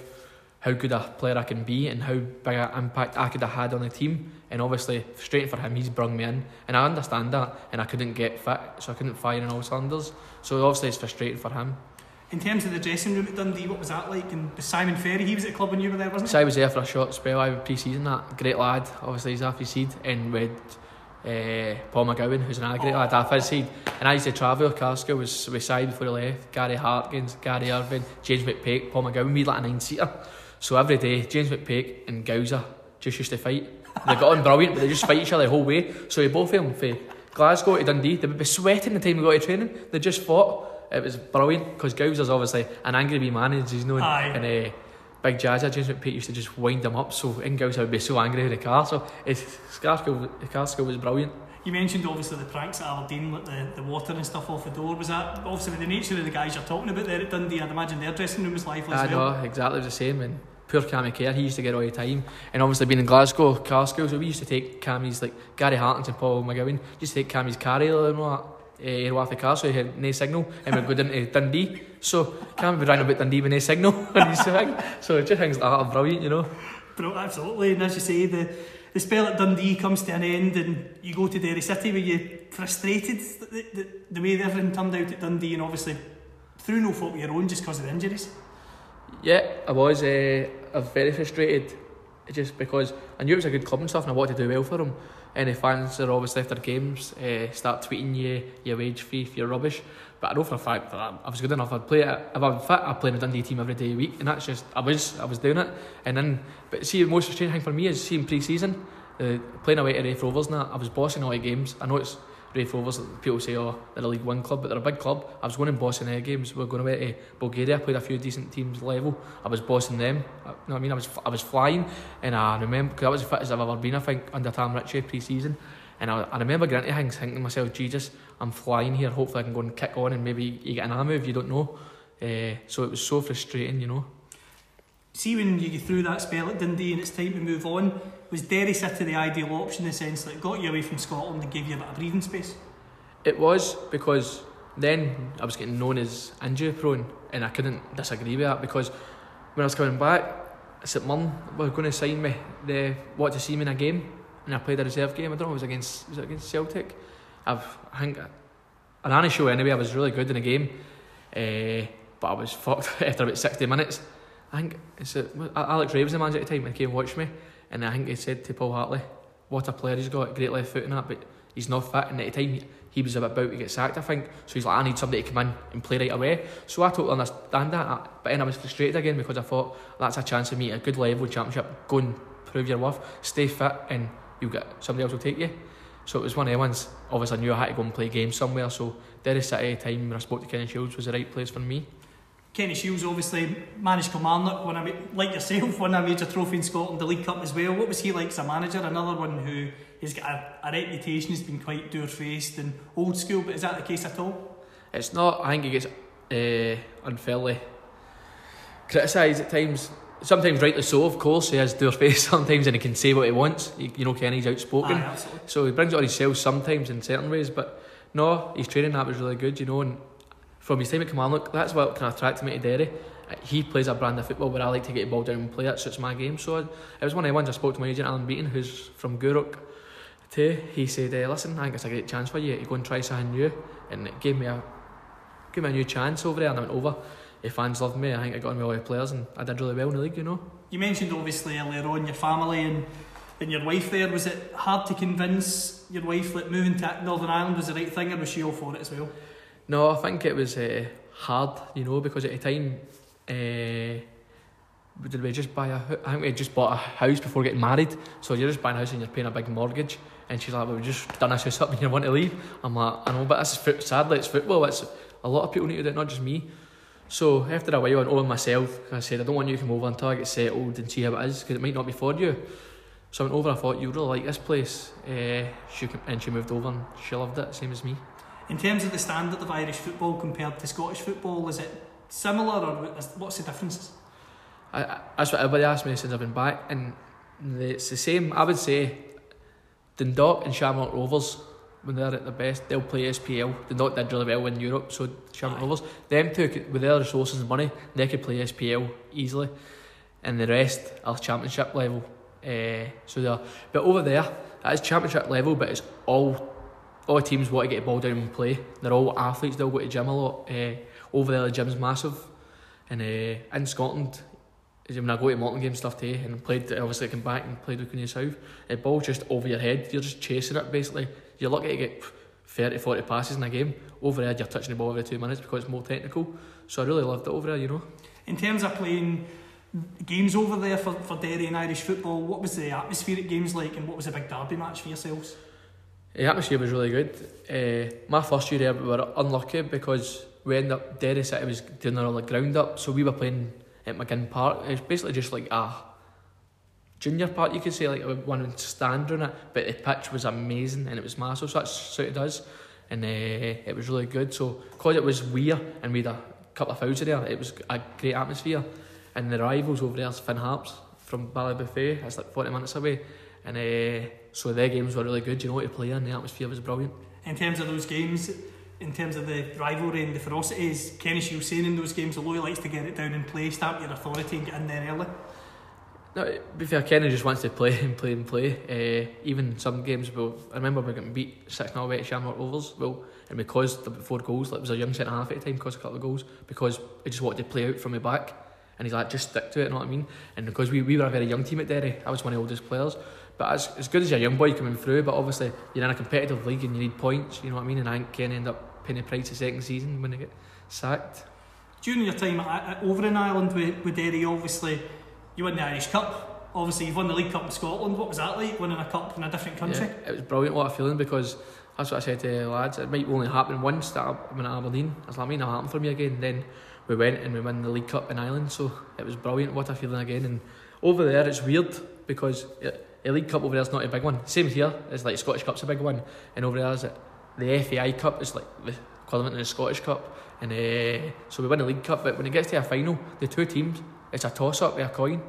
how good a player I can be and how big an impact I could have had on the team. And obviously, frustrating for him, he's brung me in, and I understand that. And I couldn't get fit, so I couldn't fire in all cylinders. So obviously, it's frustrating for him.
In terms of the dressing room at Dundee, what was that like? And with Simon Ferry, he was at the club when you were there, wasn't he?
So I was there for a short spell. I was pre-season that great lad. Obviously he's his seed, and with uh, Paul McGowan, who's another great lad, off his seed. And I used to travel. Carskill was with side before he left. Gary Harkins, Gary Irvine, James McPake, Paul McGowan. We like a nine-seater. So every day, James McPake and Gowser just used to fight. They got on brilliant, but they just fight each other the whole way. So we both of them, for Glasgow to Dundee, they would be sweating the time we got to training. They just fought. It was brilliant because Gowser's obviously an angry wee man, as he's known.
Aye.
And uh, Big Jazza, James McPake used to just wind them up. So in Gowser would be so angry with the car. So it's Scarsco, skill was brilliant.
You mentioned obviously the pranks at Aberdeen, like the, the water and stuff off the door. Was that obviously with the nature of the guys you're talking about there at Dundee? I'd imagine their dressing room was lively
I
as well.
know, exactly the same. And poor Cammy Kerr, he used to get all the time. And obviously being in Glasgow, car so we used to take Cammy's, like Gary Harkins and Paul McGowan, just take Cammy's carrier and all that. Uh, off the car so he had no signal and we'd go down to Dundee so Cammy would run about Dundee with no signal and he's so, just things that are brilliant you know
Bro, absolutely. And as you say, the, the spell at Dundee comes to an end and you go to Derry City. Were you frustrated the, the, the way everything turned out at Dundee and obviously through no fault of your own just because of the injuries?
Yeah, I was. Uh, I was very frustrated, just because I knew it was a good club and stuff, and I wanted to do well for them. Any fans are obviously after games uh, start tweeting you your wage fee for your rubbish. But I know for a fact that I was good enough. I'd play it if I'm fit. I'd play in a Dundee team every day a week, and that's just I was I was doing it. And then, but see, the most frustrating thing for me is seeing pre-season, uh, playing away to Raith Rovers. And that, I was bossing all the games. I know it's People say, oh, they're a League One club, but they're a big club. I was going and bossing their games. We were going away to Bulgaria. Played a few decent teams level. I was bossing them. You know what I mean? I was I was flying, and I remember because I was as fit as I've ever been. I think under Tam Ritchie pre-season. And I, I remember getting into things thinking to myself, Jesus, I'm flying here. Hopefully I can go and kick on and maybe you get an arm move, you don't know. Uh, so it was so frustrating, you know.
See, when you through that spell at Dundee and it's time to move on, was Derry City the ideal option in the sense that it got you away from Scotland and gave you a bit of breathing space?
It was because then I was getting known as injury prone and I couldn't disagree with that because when I was coming back, St Mirren were going to sign me. They wanted to see me in a game and I played a reserve game. I don't know, it was against was it against Celtic? I've, I think I ran show anyway. I was really good in the game, uh, but I was fucked after about sixty minutes. I think it's a, Alex Rae was the manager at the time and came and watched me, and I think he said to Paul Hartley, "What a player he's got, great left foot and that, but he's not fit." And at the time he, was about to get sacked, I think. So he's like, "I need somebody to come in and play right away." So I totally understand that, but then I was frustrated again because I thought that's a chance to meet a good level championship, go and prove your worth, stay fit, and you'll get somebody else will take you. So it was one of the ones. Obviously, I knew I had to go and play games somewhere. So Derry City time when I spoke to Kenny Shiels was the right place for me.
Kenny Shiels obviously managed Kilmarnock, a, ma- like yourself, won a major trophy in Scotland, the League Cup as well. What was he like as a manager? Another one who has got a, a reputation, has been quite door-faced and old school, but is that the case at all?
It's not. I think he gets uh, unfairly criticised at times. Sometimes rightly so, of course. He has door face sometimes and he can say what he wants. You, you know, Kenny's outspoken.
Aye.
So he brings it on himself sometimes in certain ways, but no, his training that was really good, you know. And from his time at Kilmarnock, that's what kind of attracted me to Derry. He plays a brand of football where I like to get the ball down and play. That suits my game. So it was one of the ones I spoke to my agent Alan Beaton, who's from Greenock. Too. He said, uh, "Listen, I think it's a great chance for you to go and try something new," and it gave me a gave me a new chance over there. And I went over. The fans loved me. I think I got on with all the players, and I did really well in the league. You know.
You mentioned obviously earlier on your family and, and your wife there. Was it hard to convince your wife that moving to Northern Ireland was the right thing, or was she all for it as well?
No, I think it was uh, hard, you know, because at the time, uh, did we just buy a? I think we just bought a house before getting married. So you're just buying a house and you're paying a big mortgage. And she's like, "Well, "We just done this house up and you want to leave." I'm like, "I know, but that's foot- sadly it's football. It's a lot of people need to do it, not just me." So after a while, went over myself. I said, "I don't want you to come over until I get settled and see how it is, because it might not be for you." So I went over. I thought you really like this place. Uh, she and she moved over and she loved it, same as me.
In terms of the standard of Irish football compared to Scottish football, is it similar or what's the differences?
I, that's what everybody asked me since I've been back, and it's the same. I would say Dundalk and Shamrock Rovers, when they're at their best, they'll play SPL. Dundalk did really well in Europe, so Shamrock
Aye.
Rovers, them two, could- with their resources and money, they could play SPL easily, and the rest are Championship level. Uh, so they're, but over there, that is Championship level, but it's all all teams want to get the ball down and play. They're all athletes. They'll go to the gym a lot. Uh, over there, the gym's massive, and uh, in Scotland, when I go to Morton games stuff too, and played obviously I came back and played with Queen South, the ball's just over your head. You're just chasing it basically. You're lucky to get 30, 40 passes in a game. Over there, you're touching the ball every two minutes because it's more technical. So I really loved it over there, you know.
In terms of playing games over there for, for Derry and Irish football, what was the atmosphere at games like and what was a big derby match for yourselves?
The atmosphere was really good. Uh, my first year there, we were unlucky because we ended up Derry City was doing their the ground up, so we were playing at Maginn Park. It was basically just like a junior park, you could say, like one would stand on it, but the pitch was amazing and it was massive, so that's suited us, and uh, it was really good. So, because it was weird and we had a couple of thousand there, it was a great atmosphere. And the rivals over there is Finn Harps from Ballybofey, it's like 40 minutes away, and uh, so their games were really good, you know, what to play in the atmosphere was brilliant.
In terms of those games, in terms of the rivalry and the ferocity, is Kenny Shiels saying in those games, although he likes to get it down and play, stamp your authority and get in there early?
No, to be fair, Kenny just wants to play and play and play. Uh, even some games, well, I remember we got to beat 6 0 away at Shamrock Rovers, well, and because the four goals, like, it was a young centre half at the time, caused a couple of goals, because he just wanted to play out from the back. And he's like, just stick to it, you know what I mean? And because we, we were a very young team at Derry, I was one of the oldest players. But as, as good as a young boy coming through, but obviously you're in a competitive league and you need points, you know what I mean? And I think Kenny ended up paying the price the second season when he get sacked.
During your time at, at, over in Ireland with, with Derry, obviously, you won the Irish Cup obviously you've won the League Cup in Scotland. What was that like, winning a cup in a different country?
Yeah, it was brilliant. What a feeling because that's what I said to the lads. It might only happen once that I'm in Aberdeen. It's like, I mean, it'll happen for me again. Then we went and we won the League Cup in Ireland. So it was brilliant. What a feeling again. And over there, it's weird because the League Cup over there is not a big one. Same here. It's like Scottish Cup's a big one, and over there is it the FAI Cup is like the equivalent of the Scottish Cup. And uh, so we win the League Cup, but when it gets to a final, the two teams, it's a toss up with a coin.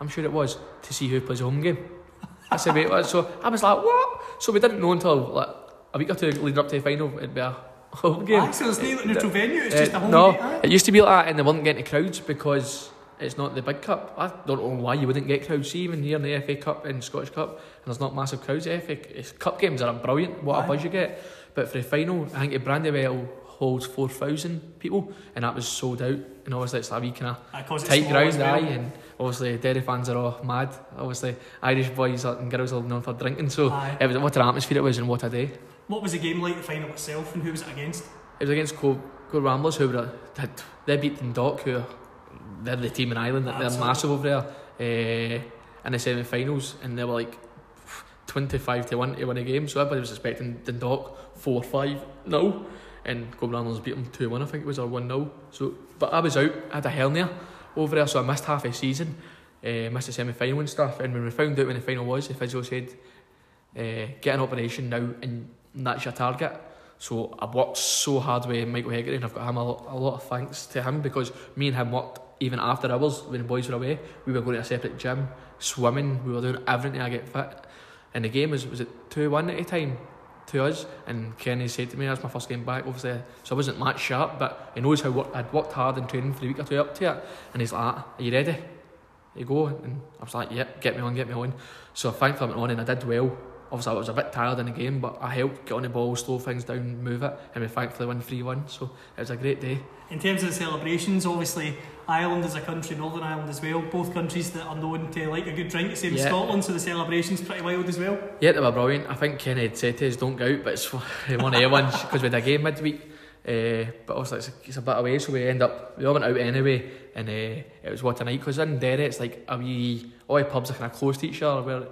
I'm sure it was, to see who plays a home game. That's the way it was. So I was like, what? So we didn't know until like a week or two leading up to the final, it'd be a home game.
Aye, so it's not neutral venue, it's uh, just a home
no,
game. No,
it used to be like that and they weren't getting the crowds because it's not the big cup. I don't know why you wouldn't get crowds. See, even here in the FA Cup and Scottish Cup, and there's not massive crowds. The FA Cup games are brilliant. What Aye. a buzz you get! But for the final, I think the Brandywell holds 4,000 people, and that was sold out. And obviously, it's a wee kind of tight ground, well. aye. And obviously, Derry fans are all mad. Obviously, Irish boys and girls are known for drinking, so aye. it was what an atmosphere it was, and what a day.
What was the game like, the final itself, and who was it against? It
was against Cobh, Cobh Ramblers, who were they beat Dundalk, who are, they're the team in Ireland, Absolutely. they're massive over there. Uh, in the semi finals, and they were like 25 to 1 to win a game, so everybody was expecting Dundalk 4 5 no and Cobh Ramblers beat them 2 1, I think it was, or 1 0. So, but I was out, I had a hernia over there, so I missed half a season, uh, missed the semi final and stuff. And when we found out when the final was, the physio said, uh, Get an operation now, and that's your target. So I worked so hard with Michael Hegarty, and I've got him a lot, a lot of thanks to him because me and him worked even after hours when the boys were away. We were going to a separate gym, swimming, we were doing everything to get fit. And the game was was it two one at a time to us. And Kenny said to me, "That's my first game back." Obviously, so I wasn't match sharp, but he knows how work, I'd worked hard in training for the week or two up to it. And he's like, "Are you ready?" You go, and I was like, "Yep, yeah, get me on, get me on." So thankfully I went on, and I did well. Obviously, I was a bit tired in the game, but I helped get on the ball, slow things down, move it, and we thankfully won 3 1. So it was a great day.
In terms of the celebrations, obviously, Ireland is a country, Northern Ireland as well, both countries that are known to like a good drink, same yeah. Scotland, so the celebrations pretty wild as well.
Yeah, they were brilliant. I think Kenny had said to us, don't go out, but it's one of the ones because we had a game midweek. Uh, but also it's a, it's a bit away, so we end up we all went out anyway, and uh, it was what a night. Because in Derry, it's like a wee all the pubs are kind of close to each other, where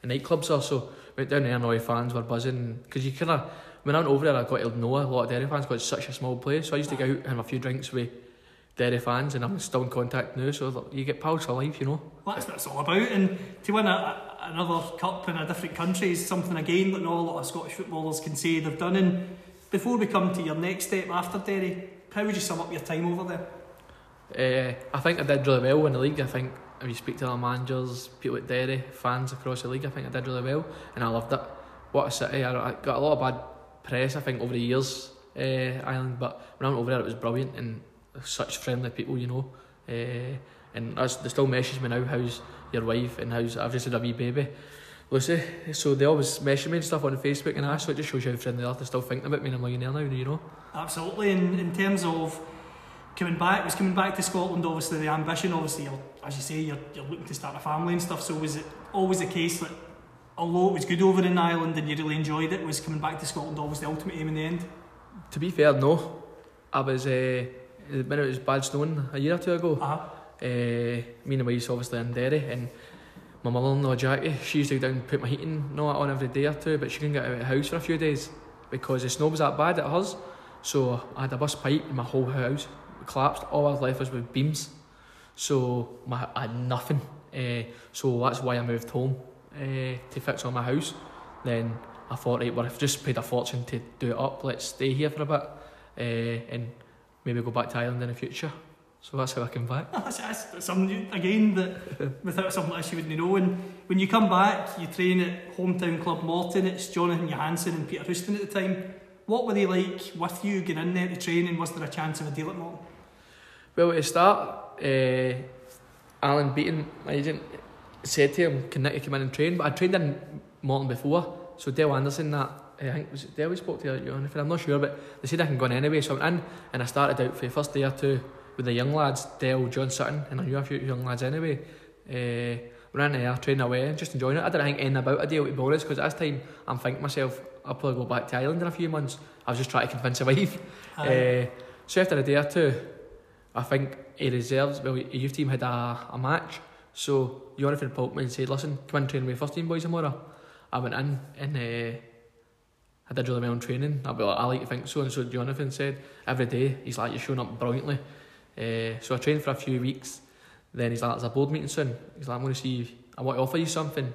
the nightclubs are. So went down there, and all the fans were buzzing because you kind of when I went over there, I got to know a lot of Derry fans because it's such a small place. So I used to go out and have a few drinks with Derry fans, and I'm still in contact now. So you get pals for life, you know.
Well, that's what it's all about. And to win a, a, another cup in a different country is something again that not a lot of Scottish footballers can say they've done. And before we come to your next step after Derry, how would you sum up your time over there?
Uh, I think I did really well in the league. I think if you speak to the managers, people at Derry, fans across the league, I think I did really well, and I loved it. What a city! I, I got a lot of bad press, I think, over the years, uh, Ireland. But when I went over there, it was brilliant and such friendly people, you know. Uh, and as they still message me now, how's your wife and how's I've just had a wee baby, Lucy. So they always message me and stuff on Facebook and that, so it just shows you how friendly they are. They're still thinking about me and I'm a millionaire now, you know.
Absolutely. And in terms of coming back, was coming back to Scotland obviously the ambition. Obviously, you're, as you say, you're, you're looking to start a family and stuff. So was it always the case that although it was good over in Ireland and you really enjoyed it, was coming back to Scotland always the ultimate aim in the end?
To be fair, no. I was uh, when it was bad snowing a year or two ago.
Uh-huh.
Uh, me and my wife obviously in Derry and my mother-in-law Jackie, she used to go down and put my heating and all that on every day or two, but she couldn't get out of the house for a few days because the snow was that bad at hers. So I had a bus pipe and my whole house collapsed. All I was left was with beams. So my, I had nothing. Uh, so that's why I moved home uh, to fix on my house. Then I thought, right, well, I've just paid a fortune to do it up. Let's stay here for a bit uh, and maybe go back to Ireland in the future. So that's how I came back.
That's, that's something again that without something else you wouldn't know. And when you come back, you train at hometown club Morton. It's Jonatan Johansson and Peter Houston at the time. What were they like with you getting in there to train? And was there a chance of a deal at Morton?
Well, at the start, uh, Alan Beaton, my agent, said to him, "Can Nicky come in and train?" But I trained in Morton before, so Dale Anderson, that I think was it Dale we spoke to you on. I'm not sure, but they said I can go in anyway. So I went in and I started out for the first day or two with the young lads, Dale, John Sutton, and I knew a few young lads anyway. Uh, ran there, training away, just enjoying it. I didn't think anything about a deal to be honest, because at this time I'm thinking myself, I'll probably go back to Ireland in a few months. I was just trying to convince a wife. Uh, so after a day or two, I think a reserves, well, a youth team had a, a match. So Jonathan Polkman said, listen, come and train with first team boys tomorrow. I went in and uh, I did really well in training. I'll be like, I like to think so. And so Jonathan said, every day, he's like, you're showing up brilliantly. Uh, so I trained for a few weeks. Then he's like, there's a board meeting soon. He's like, I'm going to see, you. I want to offer you something.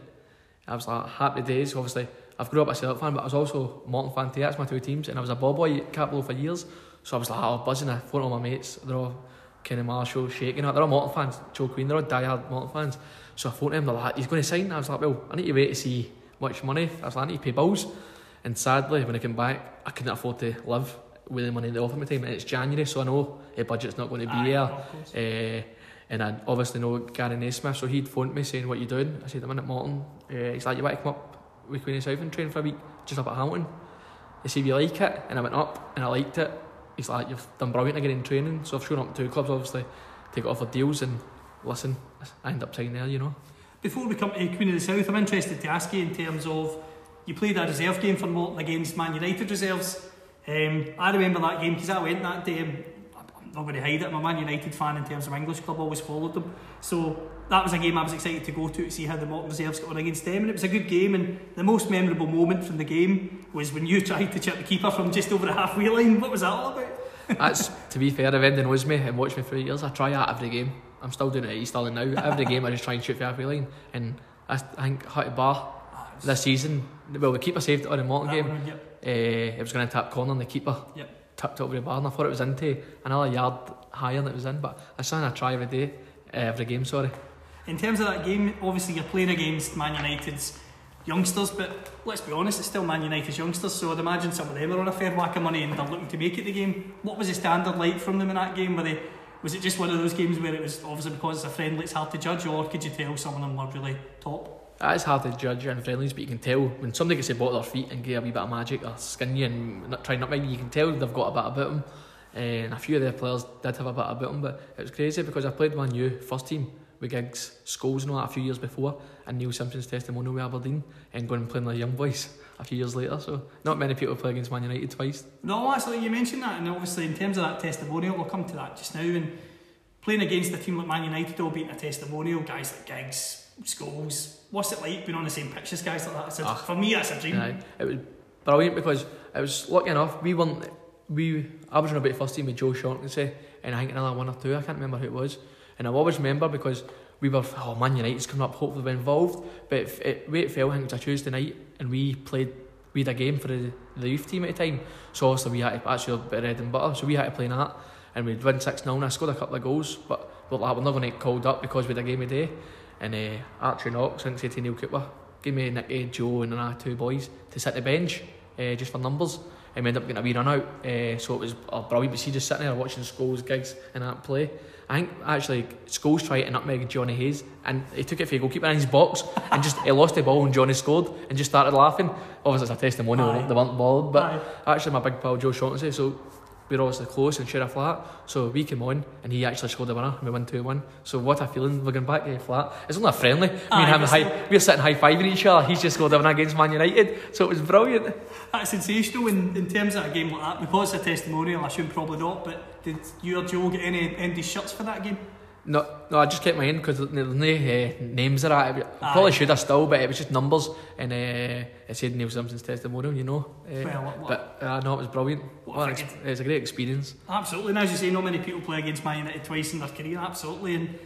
I was like, happy days. Obviously, I've grew up a Celtic fan, but I was also Morton fan too. That's my two teams. And I was a ball boy at Cappielow for years. So I was like, was buzzing. I phoned all my mates. They're all Kenny Marshall, shaking up. They're all Morton fans. Joe Queen, they're all die-hard Morton fans. So I phoned him. They're like, he's going to sign. I was like, well, I need to wait to see much money. I was like, I need to pay bills. And sadly, when I came back, I couldn't afford to live with the money they offered me time. And it's January, so I know the budget's not going to be here. Uh, and I obviously know Gary Naysmith, so he'd phoned me saying, what you doing? I said, I'm in at Morton. Uh, he's like, you want to come up with Queen of South and train for a week, just up at Hamilton? He said, you like it? And I went up, and I liked it. He's like, you've done brilliant again in training. So I've shown up to clubs, obviously, take offer deals, and listen, I end up signing there, you know.
Before we come to Queen of the South, I'm interested to ask you in terms of you played a reserve game for Morton against Man United reserves. Um, I remember that game because I went that day. I'm not going to hide it. I'm a Man United fan in terms of English club. Always followed them. So that was a game I was excited to go to to see how the Morton reserves got on against them. And it was a good game. And the most memorable moment from the game was when you tried to chip the keeper from just over the halfway line. What was that all about?
That's to be fair. If anyone knows me and watched me for years, I try that every game. I'm still doing it at East Stirling now. Every game, I just try and shoot for halfway line. And I, I think Hutty Bar this season. Well, the keeper saved it on the Morton game.
one, yep.
Uh, it was going to tap corner and the keeper
Yep.
tipped it over the bar and I thought it was into another yard higher than it was in but it's something I try every day uh, every game sorry
In terms of that game, obviously you're playing against Man United's youngsters, but let's be honest, it's still Man United's youngsters, so I'd imagine some of them are on a fair whack of money and they're looking to make it the game. What was the standard like from them in that game? Were they, was it just one of those games where it was obviously because it's a friendly, it's hard to judge, or could you tell some of them were really top?
That is hard to judge in friendlies but you can tell when somebody gets the ball their feet and get a wee bit of magic or skin you and not try not maybe you can tell they've got a bit about them uh, and a few of their players did have a bit about them but it was crazy because I played Man U first team with Giggs, Scholes and all that a few years before and Neil Simpson's testimonial with Aberdeen and going and playing the young boys a few years later so not many people play against Man United twice
No, actually, you mentioned that, and obviously, in terms of that testimonial, we'll come to that just now. And playing against a team like Man United, all being a testimonial, guys like Giggs, Scholes, what's it like being on the same pitch as guys like that? It's a-
Ah.
for me, that's a dream.
Aye. It was brilliant because it was lucky enough we weren't we I was on about first team with Joe Shaughnessy and I think another one or two I can't remember who it was and I always remember because we were oh Man United's coming up hopefully we're involved but it, it, way it fell I think it was a Tuesday night and we played we had a game for the, the youth team at the time so obviously we had to actually a bit of bread and butter so we had to play that and we'd win 6-0 and I scored a couple of goals but we're like we're not going to get called up because we had a game a day and uh, Archie Knox and said to Neil Cooper give me Nicky, Joe and another two boys to sit the bench uh, just for numbers and we ended up getting a wee run out uh, so it was uh, brilliant but see just sitting there watching Scholes Giggs and that play I think actually Scholes tried to nutmeg Johnny Hayes and he took it for the goalkeeper in his box and just he lost the ball and Johnny scored and just started laughing obviously it's a testimonial
Aye.
they weren't bothered but
Aye.
actually my big pal Joe Shaughnessy so we were obviously close and share a flat so we came on and he actually scored the winner and we won 2-1 so what a feeling we're going back to the flat. It's only a friendly. Me and him high, we were sitting high-fiving each other. He's just scored the winner against Man United. So it was brilliant.
That's sensational in, in terms of a game like that. Because it's a testimonial, I assume probably not, but did you or Joe get any Andy shirts for that game?
No, no, I just kept mine because there's no uh, names of that. I probably
Aye.
should have still, but it was just numbers, and uh, it said Neil Simpson's testimonial, you know. Uh,
Well, what-
but uh, no, it was brilliant.
What
What
a
an ex- it was a great experience.
Absolutely, and as you say, not many people play against Man United twice in their career, absolutely. And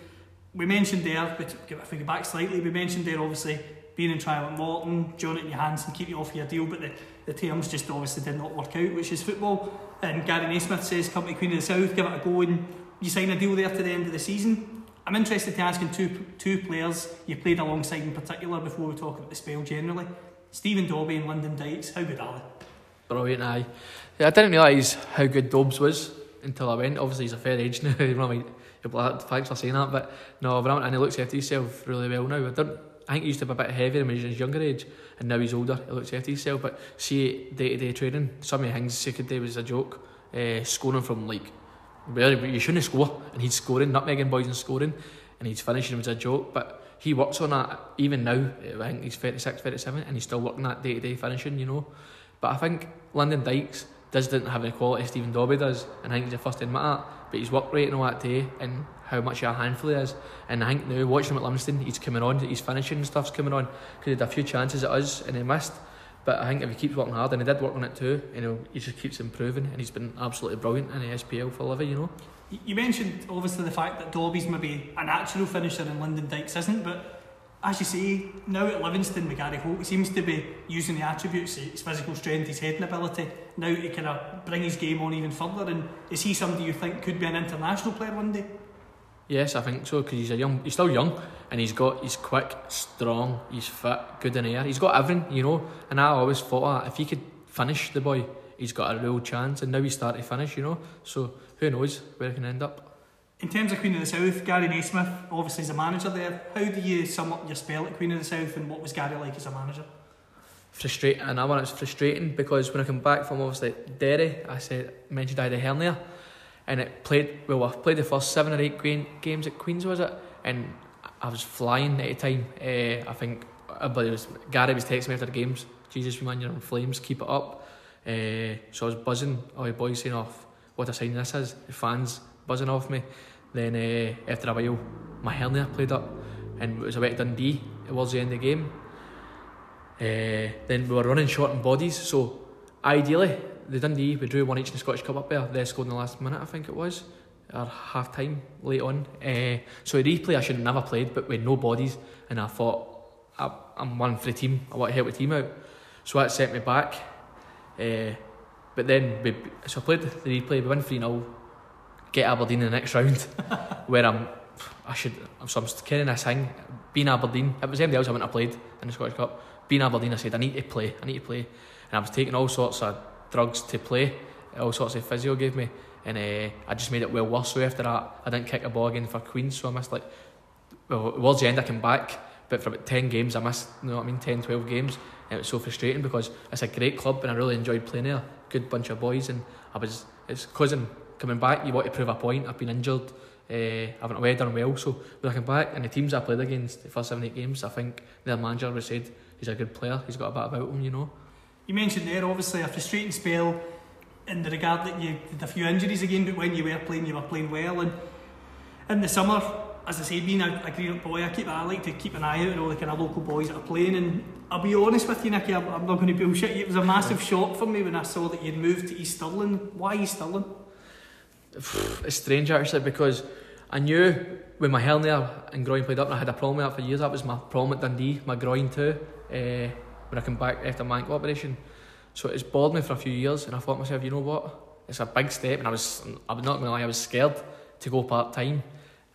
we mentioned there, but if we go back slightly, we mentioned there obviously being in trial at Morton, Jonatan Johansson keep you off your deal, but the, the terms just obviously did not work out, which is football. And Gary Naysmith says, come to Queen of the South, give it a go, and you sign a deal there to the end of the season. I'm interested to ask you two, two players you played alongside in particular before we talk about the spell generally. Stephen Dobbie and Lyndon Dykes, how good are they?
Brilliant, aye. Yeah, I didn't realise how good Dobbs was until I went. Obviously, he's a fair age now. thanks for saying that. But no, but and he looks after himself really well now. I don't. I think he used to be a bit heavier when he was in his younger age, and now he's older. He looks after himself. But see, day to day training, some of the things he could do was a joke. Uh, scoring from like, where you shouldn't score, and he's scoring, nutmegging boys and scoring, and he's finishing was a joke. But he works on that even now. I think he's 36, 37, and he's still working that day to day finishing, you know. But I think Lyndon Dykes does didn't have the quality Stephen Dobbie does, and I think he's the first to admit that. But his work rate and all that day, and how much of a handful he is. And I think now watching him at Livingston, he's coming on, he's finishing and stuff's coming on. Because he had a few chances at us and he missed. But I think if he keeps working hard, and he did work on it too, you know, he just keeps improving, and he's been absolutely brilliant in the SPL for Livy, you know.
You- mentioned obviously the fact that Dobbie's maybe a natural finisher and Lyndon Dykes isn't, but as you say, now at Livingston with Gary Holt, he seems to be using the attributes, his physical strength, his heading ability, now to kind of bring his game on even further. And is he somebody you think could be an international player one day?
Yes, I think so because he's a young, he's still young, and he's got, he's quick, strong, he's fit, good in air. He's got everything, you know. And I always thought that if he could finish the boy, he's got a real chance. And now he's starting to finish, you know. So who knows where he can end up.
In terms of Queen of the South, Gary Naysmith obviously is a manager there. How do you sum up your spell at Queen of the South and what was Gary like as a manager?
Frustrating, and I want it's frustrating because when I come back from obviously Derry, I said mentioned I had a hernia, and it played well. I played the first seven or eight games at Queens, was it? And I was flying at the time. Uh, I think, it was Gary was texting me after the games. Jesus, man, you're on flames. Keep it up. Uh, so I was buzzing. All the boys saying off what a sign this is. The fans buzzing off me. Then uh, after a while, my hernia played up, and it was a about Dundee towards the end of the game. Then we were running short on bodies, so ideally the Dundee we drew one each in the Scottish Cup up there. They scored in the last minute, I think it was, or half time late on. Uh, so a replay I should have never played, but with no bodies, and I thought I, I'm one for the team. I want to help the team out, so that set me back. Uh, but then we, so I played the replay. We win three 0 Get Aberdeen in the next round, where I'm. I should. So I'm carrying this thing. Being Aberdeen, it was anybody else I wouldn't have played in the Scottish Cup. Being Aberdeen, I said I need to play. I need to play, and I was taking all sorts of drugs to play. All sorts of physio gave me, and uh, I just made it well worse. So after that, I didn't kick a ball again for Queens, so I missed like. Well, towards the end, I came back, but for about ten games, I missed. You know what I mean? 10, 12 games, and it was so frustrating because it's a great club, and I really enjoyed playing there. Good bunch of boys, and I was. It's causing coming back. You want to prove a point. I've been injured. Uh, I haven't away done well, so when I come back and the teams I played against the first seven eight games, I think their manager said he's a good player. He's got a bit about him, you know.
You mentioned there obviously a frustrating spell in the regard that you had a few injuries again, but when you were playing, you were playing well. And in the summer, as I say, being a, a green up boy, I keep I like to keep an eye out on all the kind of local boys that are playing. And I'll be honest with you, Nicky, I'm, I'm not going to bullshit you. It was a massive shock for me when I saw that you'd moved to East Stirling. Why East Stirling?
It's strange actually because I knew when my hernia and groin played up and I had a problem with that for years. That was my problem at Dundee, my groin too. Uh, when I came back after my ankle operation, so it's bored me for a few years, and I thought to myself, you know what? It's a big step, and I was, I was not gonna lie, I was scared to go part time.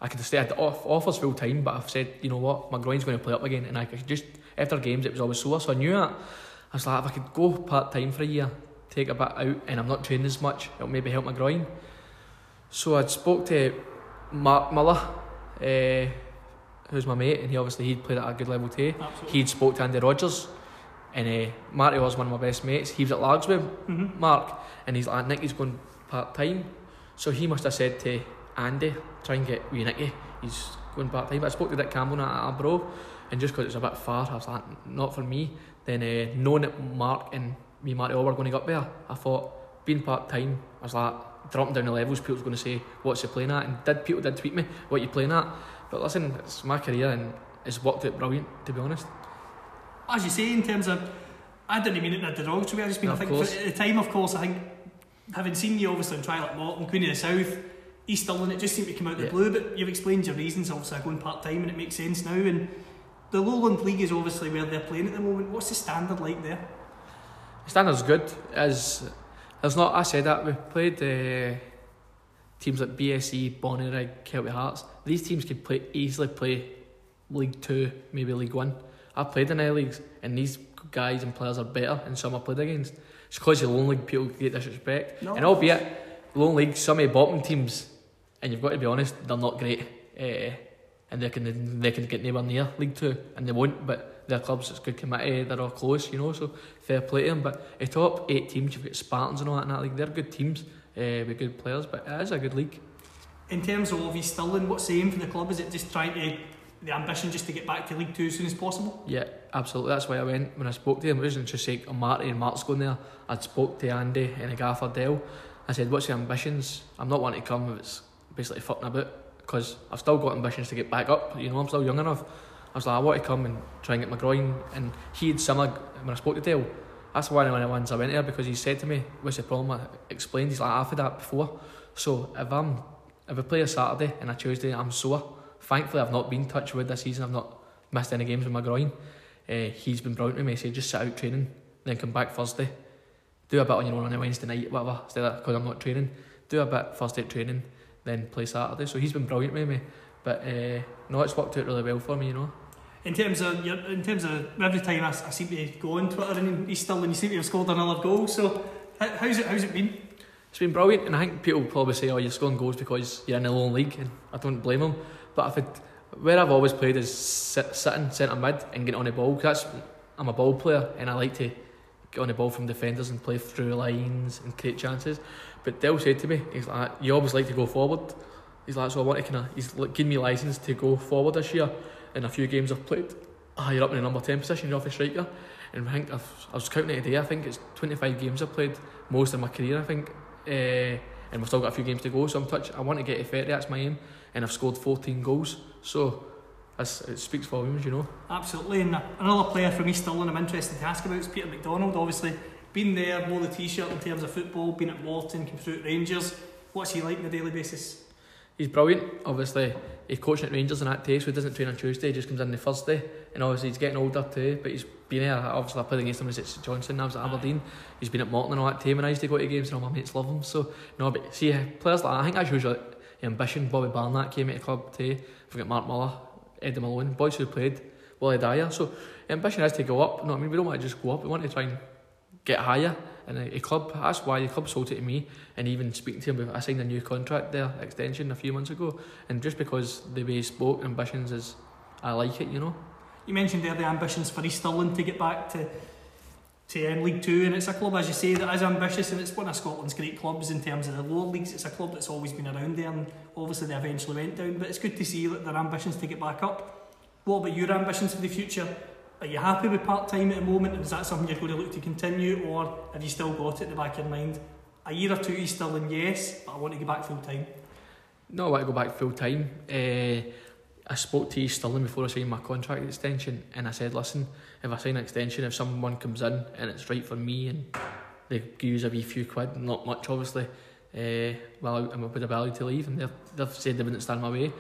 I could have stayed off, offers full time, but I've said, you know what, my groin's going to play up again, and I could just after games it was always sore, so I knew that. I was like, if I could go part time for a year, take a bit out, and I'm not training as much, it'll maybe help my groin. So I spoke to Mark Miller, uh, who's my mate, and he obviously he'd played at a good level too.
Absolutely.
He'd spoke to Andy Rogers, and uh, Marty was one of my best mates. He was at Largswell,
Mhm.
Mark, and he's like, Nicky's going part time. So he must have said to Andy, try and get wee Nicky, he's going part time. But I spoke to Dick Campbell at Arbro, and just because it was a bit far, I was like, not for me. Then uh, knowing that Mark and me, Marty, all were going to get up there, I thought, being part time, I was like, dropping down the levels, people's going to say, "What's he playing at?" And did people did tweet me, "What you playing at?" But listen, it's my career and it's worked out brilliant, to be honest.
As you say, in terms of, I didn't mean it in a derogatory way. I just mean
No,
I think
course.
for, at the time, of course, I think having seen you obviously in Twilight Morton, Queen of the South, East Stirling, it just seemed to come out of the blue. But you've explained your reasons. Obviously, going part time, and it makes sense now. And the Lowland League is obviously where they're playing at the moment. What's the standard like there?
Standard's good. As there's not. I said that we played uh, teams like BSC, Bonnyrigg, Kelty Hearts. These teams could play easily play League Two, maybe League One. I've played in the leagues, and these guys and players are better than some I played against. It's because the Lowland League people get disrespect,
No,
and albeit Lowland League, some of the bottom teams, and you've got to be honest, they're not great, uh, and they can they can get nowhere near League Two, and they won't. But their clubs, it's good committee, they're all close, you know. So fair play to them. But the top eight teams, you've got Spartans and all that in that league. They're good teams uh, with good players, but it is a good league.
In terms of East Stirling, what's the aim for the club? Is it just trying to the ambition just to get back to League Two as soon as possible?
Yeah, absolutely. That's why I went when I spoke to him. It wasn't just like oh, Marty and Mark's going there. I'd spoke to Andy and Gaffer Dell. I said, "What's your ambitions?" I'm not wanting to come if it's basically fucking about because I've still got ambitions to get back up. You know, I'm still young enough. I was like, I want to come and try and get my groin. And he had similar when I spoke to Dale. That's one of the ones I went there because he said to me, "What's the problem?" I explained. He's like, "I've had that before." So if I'm if I play a Saturday and a Tuesday, I'm sore. Thankfully, I've not been touched with this season. I've not missed any games with my groin. Uh, he's been brilliant with me. He said, just sit out training, then come back Thursday. Do a bit on your own on a Wednesday night, whatever, instead of because I'm not training. Do a bit Thursday training, then play Saturday. So he's been brilliant with me. But uh, no, it's worked out really well for me, you know.
In terms of your, in terms of every time I seem to go on Twitter and East Stirling, you seem to have scored another goal. So how, how's it how's it been?
It's been brilliant, and I think people will probably say, "Oh, you're scoring goals because you're in a lowland league," and I don't blame them. But if it, where I've always played is sit, sitting centre mid and getting on the ball. 'cause that's I'm a ball player, and I like to get on the ball from defenders and play through lines and create chances. But Dell said to me, he's like, "You always like to go forward." He's like, "So I want to kind of," he's giving me license to go forward this year. In a few games I've played, higher up in the number ten position, you're off the striker. And I think I've, I was counting it today. I think it's 25 games I've played, most of my career. I think uh, and we've still got a few games to go. So I'm touch. I want to get to 30. That's my aim, and I've scored 14 goals. So that's, it speaks volumes, you know.
Absolutely. And another player from East Stirling I'm interested to ask about is Peter McDonald. Obviously, been there, wore the t-shirt in terms of football, been at Morton, came through at Rangers. What's he like on a daily basis?
He's brilliant. Obviously, he's coaching at Rangers in that day, so he doesn't train on Tuesday. He just comes in on the Thursday, and obviously he's getting older too. But he's been there. Obviously, I played against him was at Johnson. I was at Aberdeen. He's been at Morton and all that time, and I used to go to games, and all my mates love him. So no, but see, players like that, I think that shows your ambition. Bobby Barnett came at the club too. We've got Mark Muller, Eddie Malone, boys who played. Willie Dyer. So ambition has to go up. No, I mean we don't want to just go up. We want to try and get higher. And a, a club, that's why the club sold it to me. And even speaking to him, I signed a new contract there, extension a few months ago. And just because the way he spoke, ambitions is, I like it, you know.
You mentioned there the ambitions for East Stirling to get back to to um, League Two, and it's a club, as you say, that is ambitious, and it's one of Scotland's great clubs in terms of the lower leagues. It's a club that's always been around there, and obviously they eventually went down. But it's good to see that their ambitions to get back up. What about your ambitions for the future? Are you happy with part time at the moment, is that something you're going to look to continue, or have you still got it in the back of your mind? A year or two East Stirling, yes, but I want to go back full time.
No, I want to go back full time. Uh, I spoke to East Stirling before I signed my contract extension, and I said, listen, if I sign an extension, if someone comes in and it's right for me, and they use a wee few quid, not much obviously, uh, well, I'm with ability to leave, and they've, they've said they wouldn't stand my way.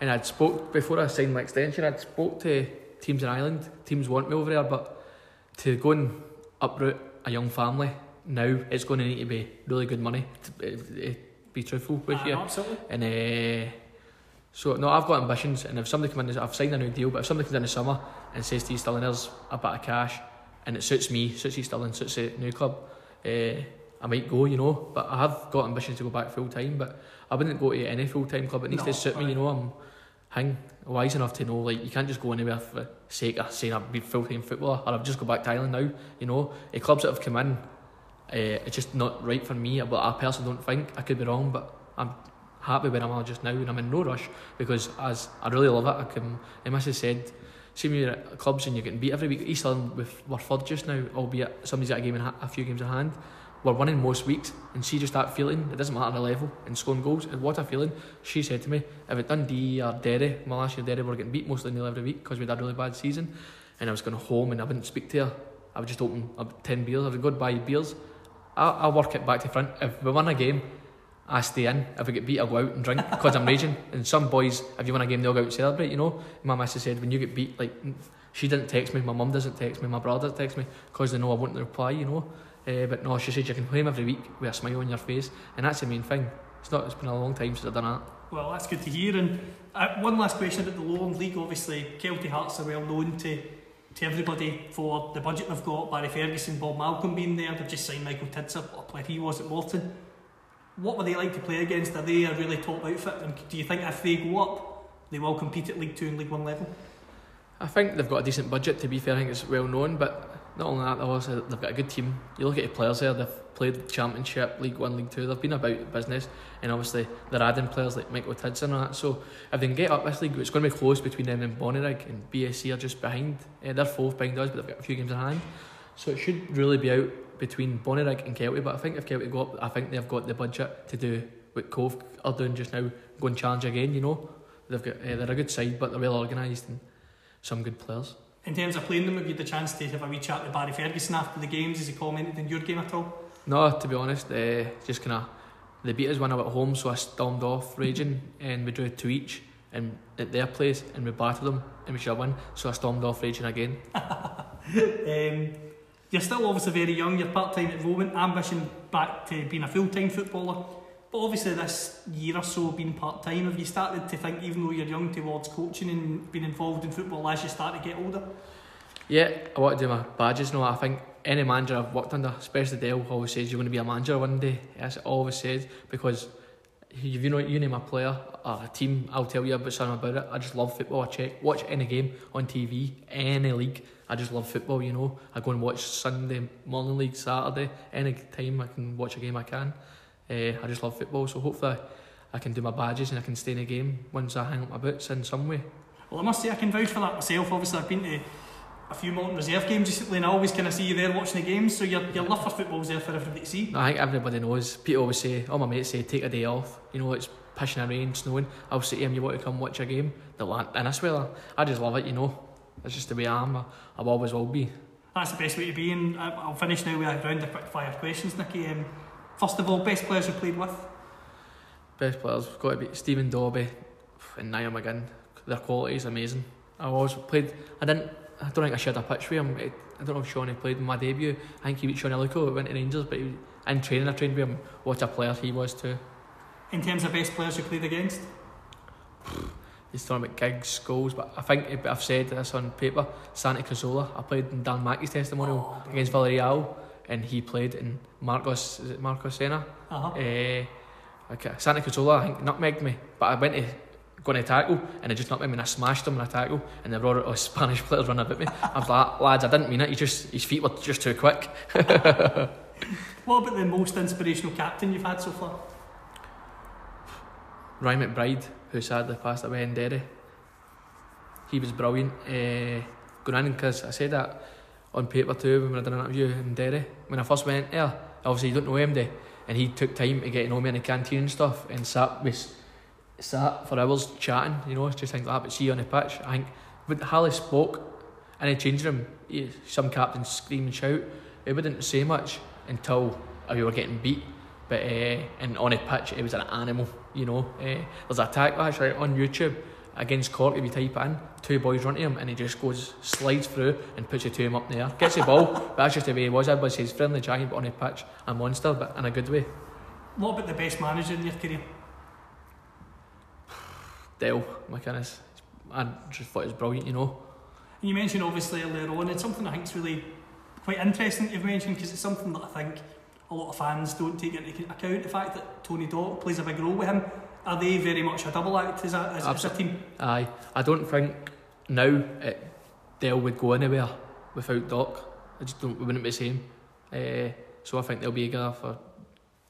And I'd spoke before I signed my extension. I'd spoke to teams in Ireland. Teams want me over there, but to go and uproot a young family now, it's going to need to be really good money. To, uh, uh, be truthful with
Ah,
you.
absolutely.
And uh, so no, I've got ambitions, and if somebody comes in, I've signed a new deal. But if somebody comes in the summer and says to East Stirling, "There's a bit of cash," and it suits me, suits East Stirling, suits the new club, uh, I might go, you know. But I have got ambitions to go back full time. But I wouldn't go to any full time club. It needs
No,
to suit me, you know. I'm hang wise enough to know like you can't just go anywhere for the sake of saying I'll be full time footballer or I've just go back to Ireland now. You know, the clubs that have come in, uh, it's just not right for me. But I personally don't think I could be wrong, but I'm happy where I'm at just now, and I'm in no rush because as I really love it. I can. And Mrs said, see me at clubs and you're getting beat every week. East London with we're third just now, albeit somebody's got a game in ha- a few games in hand. we're winning most weeks, and she just that feeling. It doesn't matter the level and scoring goals. And what a feeling. She said to me, if it Dundee or Derry, my last year Derry were getting beat mostly every week because we had a really bad season, and I was going home and I wouldn't speak to her. I would just open up ten beers. I would go buy beers. I'll, I'll work it back to front. If we win a game, I stay in. If we get beat, I'll go out and drink because I'm raging. And some boys, if you win a game, they'll go out and celebrate. You know, my missus said when you get beat, like she didn't text me, my mum doesn't text me, my brother doesn't text me because they know I won't reply. You know, uh, but no, she said you can play him every week with a smile on your face, and that's the main thing. It's not. It's been a long time since I've done that.
Well, that's good to hear. And uh, one last question about the Lowland League. Obviously, Kelty Hearts are well known to to everybody for the budget they've got. Barry Ferguson, Bob Malcolm being there. They've just signed Michael Tidser, up where he was at Morton. What were they like to play against? Are they a really top outfit? And do you think if they go up, they will compete at League Two and League One level?
I think they've got a decent budget. To be fair, I think it's well known. But not only that, they've also they've got a good team. You look at the players there; they've played Championship, League One, League Two. They've been about business, and obviously they're adding players like Michael Tidser and that. So if they can get up this league, it's going to be close between them and Bonnyrigg and BSC are just behind. Uh, they're fourth behind us, but they've got a few games in hand. So it should really be out between Bonnyrigg and Kelty. But I think if Kelty go up, I think they've got the budget to do what Cove are doing just now, go and challenge again. You know, they've got uh, they're a good side, but they're well organised and some good players.
In terms of playing them, have you had the chance to have a wee chat with Barry Ferguson after the games? Has he commented on your game at all?
No, to be honest, uh, just kind of they beat us when I went home, so I stormed off raging, and we drew two each, and at their place, and we battered them, and we should have won. So I stormed off raging again.
um, you're still obviously very young. You're part time at the moment. Ambition back to being a full time footballer. But obviously, this year or so being part time, have you started to think, even though you're young, towards coaching and being involved in football as you start to get older?
Yeah, I want to do my badges now. I think any manager I've worked under, especially Dale, always says you're going to be a manager one day. That's always said because if you know you name a player a team, I'll tell you about something about it. I just love football. I check, watch any game on TV, any league. I just love football. You know, I go and watch Sunday morning league, Saturday, any time I can watch a game I can. Uh, I just love football, so hopefully I can do my badges and I can stay in the game once I hang up my boots in some way.
Well, I must say I can vouch for that myself. Obviously, I've been to a few Morton Reserve games recently, and I always kind of see you there watching the games. So your your love for football's there for everybody to see.
No, I think everybody knows. People always say, all my mates say, take a day off. You know, it's pushing a rain, snowing. I'll say to them, you want to come watch a game? They'll and I swear, I just love it. You know, it's just the way I am. I, I always will be.
That's the best way to be, and I'll finish now with a round of quick fire questions, Nicky. Um, first of all, best players you've played with.
Best players got to be Stephen Dobbie and Niall McGinn. Their quality is amazing. I always played. I didn't. I don't think I shared a pitch with him. I don't know if Shawnee played in my debut. I think he beat Shawnee Luco, went to Rangers, but he, in training I trained with him. What a player he was too.
In terms of best players you played against?
He's talking about Giggs, goals, but I think I've said this on paper. Santi Cazorla, I played in Dan Mackey's testimonial oh, against Villarreal, and he played in Marcos, is it Marcos Senna?
Uh-huh.
Uh, okay. Santi Cazorla, I think, nutmegged me, but I went to going to tackle and I just knocked him and I smashed him in a tackle and the brought a Spanish players running about me. I was like, lads, I didn't mean it. He just his feet were just too quick.
what about the most inspirational captain you've had so far?
Ryan McBride, who sadly passed away in Derry. He was brilliant. Uh, going in because I said that on paper too when I did an interview in Derry. When I first went there, obviously you don't know MD, and he took time to get to know me in the canteen and stuff and sat with sat for hours chatting, you know, just things like that. But see on the pitch, I think when Harley spoke in the changing room, he, some captains scream and shout. He wouldn't say much until we were getting beat. But uh, and on the pitch, it was an animal, you know. Uh, there's a attack actually on YouTube against Cork. If you type in, two boys run to him and he just goes slides through and puts it to him up there. Gets the ball, but that's just the way he was. Everybody says friendly giant, but on the pitch, a monster, but in a good way.
What about the best manager in your career?
Derek McInnes. I just thought it was brilliant, you know.
And you mentioned obviously earlier on, it's something I think is really quite interesting you've mentioned because it's something that I think a lot of fans don't take into account. The fact that Tony Doc plays a big role with him. Are they very much a double act as a, as, as a team?
Aye. I don't think now it, Dale would go anywhere without Doc. I just don't, wouldn't be the same. Uh, so I think they'll be together for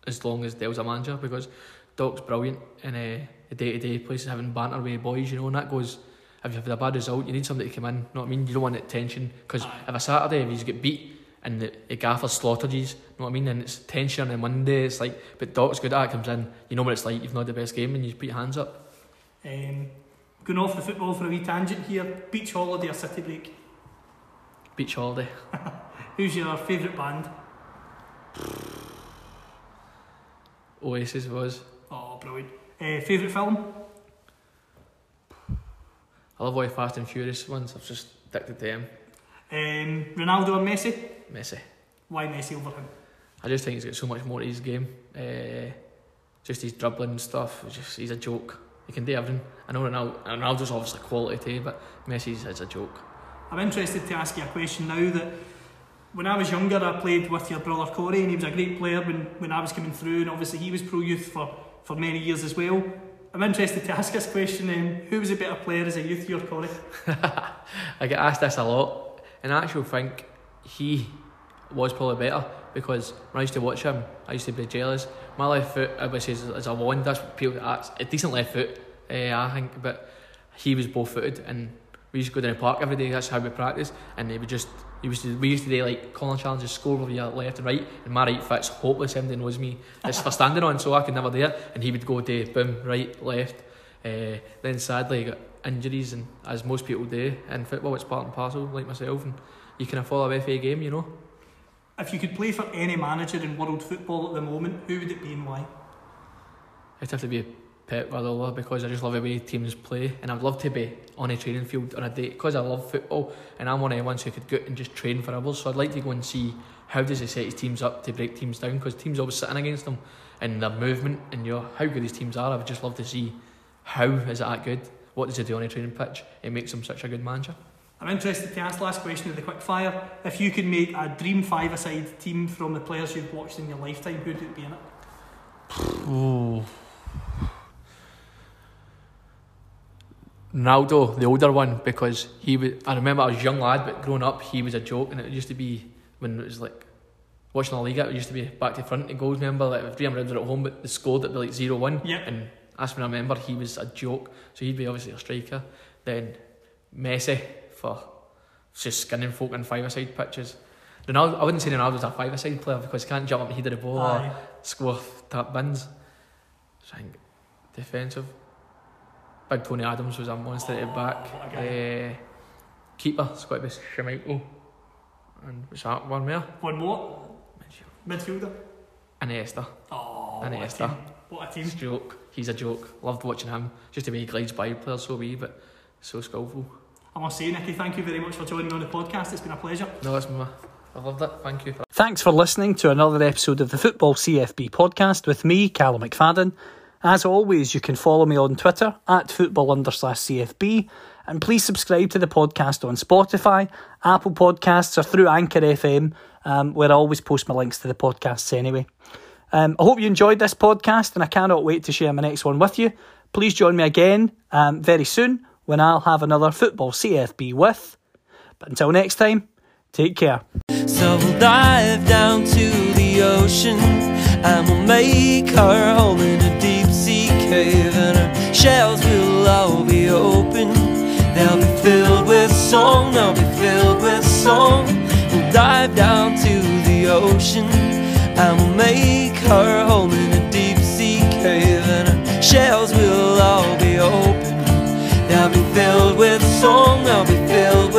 as long as Dale's a manager because Doc's brilliant and uh, the day to day places having banter with boys, you know, and that goes. If you have a bad result, you need somebody to come in. You know what I mean? You don't want that tension because if a Saturday if you get beat and the, the gaffer slaughtered you. You know what I mean? And it's tension on a Monday. It's like, but Doc's good at it. Comes in, you know what it's like. You've not the best game, and you just put your hands up.
Um, going off the football for a wee tangent here. Beach holiday or city break?
Beach holiday.
Who's your favourite band?
Oasis was.
Oh, brilliant. Uh, favourite film?
I love all the Fast and Furious ones. I've just addicted to them.
Um, Ronaldo or Messi?
Messi.
Why Messi over him?
I just think he's got so much more to his game. Uh, just his dribbling and stuff. Just he's a joke. He can do everything. I know Ronaldo, Ronaldo's obviously quality too, but Messi's is a joke.
I'm interested to ask you a question now that when I was younger, I played with your brother Corey, and he was a great player when, when I was coming through, and obviously he was pro youth for, for many years as well. I'm interested to ask this question um, who was a better player as a youth, your Corey?
I get asked this a lot, and I actually think he was probably better because when I used to watch him, I used to be jealous. My left foot, say, is, is a wand. That's people. That's a decent left foot, uh, I think, but he was both footed, and we used to go down the park every day. That's how we practice, and they would just. We used to we used to do like calling challenges, score with your left and right, and my right foot's hopeless. Everybody knows me. It's for standing on, so I could never do it. And he would go to boom right, left. Uh, then sadly, he got injuries, and as most people do in football, it's part and parcel. Like myself, and you can for a game, you know.
If you could play for any manager in world football at the moment, who would it be and why?
It'd have to be Pep Guardiola because I just love the way teams play, and I'd love to be on a training field on a day because I love football, and I'm one of the ones who could go and just train for hours. So I'd like to go and see how does he set his teams up to break teams down because teams always sitting against them and their movement and you know, how good these teams are. I would just love to see how is it that good. What does he do on a training pitch? It makes him such a good manager.
I'm interested to ask the last question of the quick fire. If you could make a dream five-a-side team from the players you've watched in your lifetime, who would it be in it?
Oh. Ronaldo, the older one, because he was. I remember I was a young lad, but growing up, he was a joke, and it used to be when it was like watching the Liga. It used to be back to front and goals. Remember, like if Real Madrid were at home, but the scored it'd be like zero one.
Yep.
And that's when I remember he was a joke. So he'd be obviously a striker. Then Messi for just skinning folk in five-a-side pitches. Ronaldo, I wouldn't say Ronaldo's a five-a-side player because he can't jump up and head the ball
Aye.
or score tap bins. I think defensive. Big Tony Adams was a monster at the back.
what
Uh, keeper, it's got to be Schmeichel. And what's that one more?
One more. Midfielder.
Iniesta.
Oh, what a team. What a team.
He's a joke. He's a joke. Loved watching him. Just the way he glides by players so wee, but so skillful.
I must say, Nicky, thank you very much for joining me on the podcast. It's been a pleasure.
No, that's my. I loved it. Thank you.
Thanks for listening to another episode of the Football CFB podcast with me, Callum McFadden. As always, you can follow me on Twitter at football under slash CFB, and please subscribe to the podcast on Spotify, Apple Podcasts, or through Anchor FM, um, where I always post my links to the podcasts anyway. Um, I hope you enjoyed this podcast, and I cannot wait to share my next one with you. Please join me again um, very soon when I'll have another Football CFB with. But until next time, take care.
So we'll dive down to the ocean and we'll make our home in a And shells will all be open. They'll be filled with song, they'll be filled with song. We'll dive down to the ocean and we'll make her home in a deep sea cave. And our shells will all be open. They'll be filled with song, they'll be filled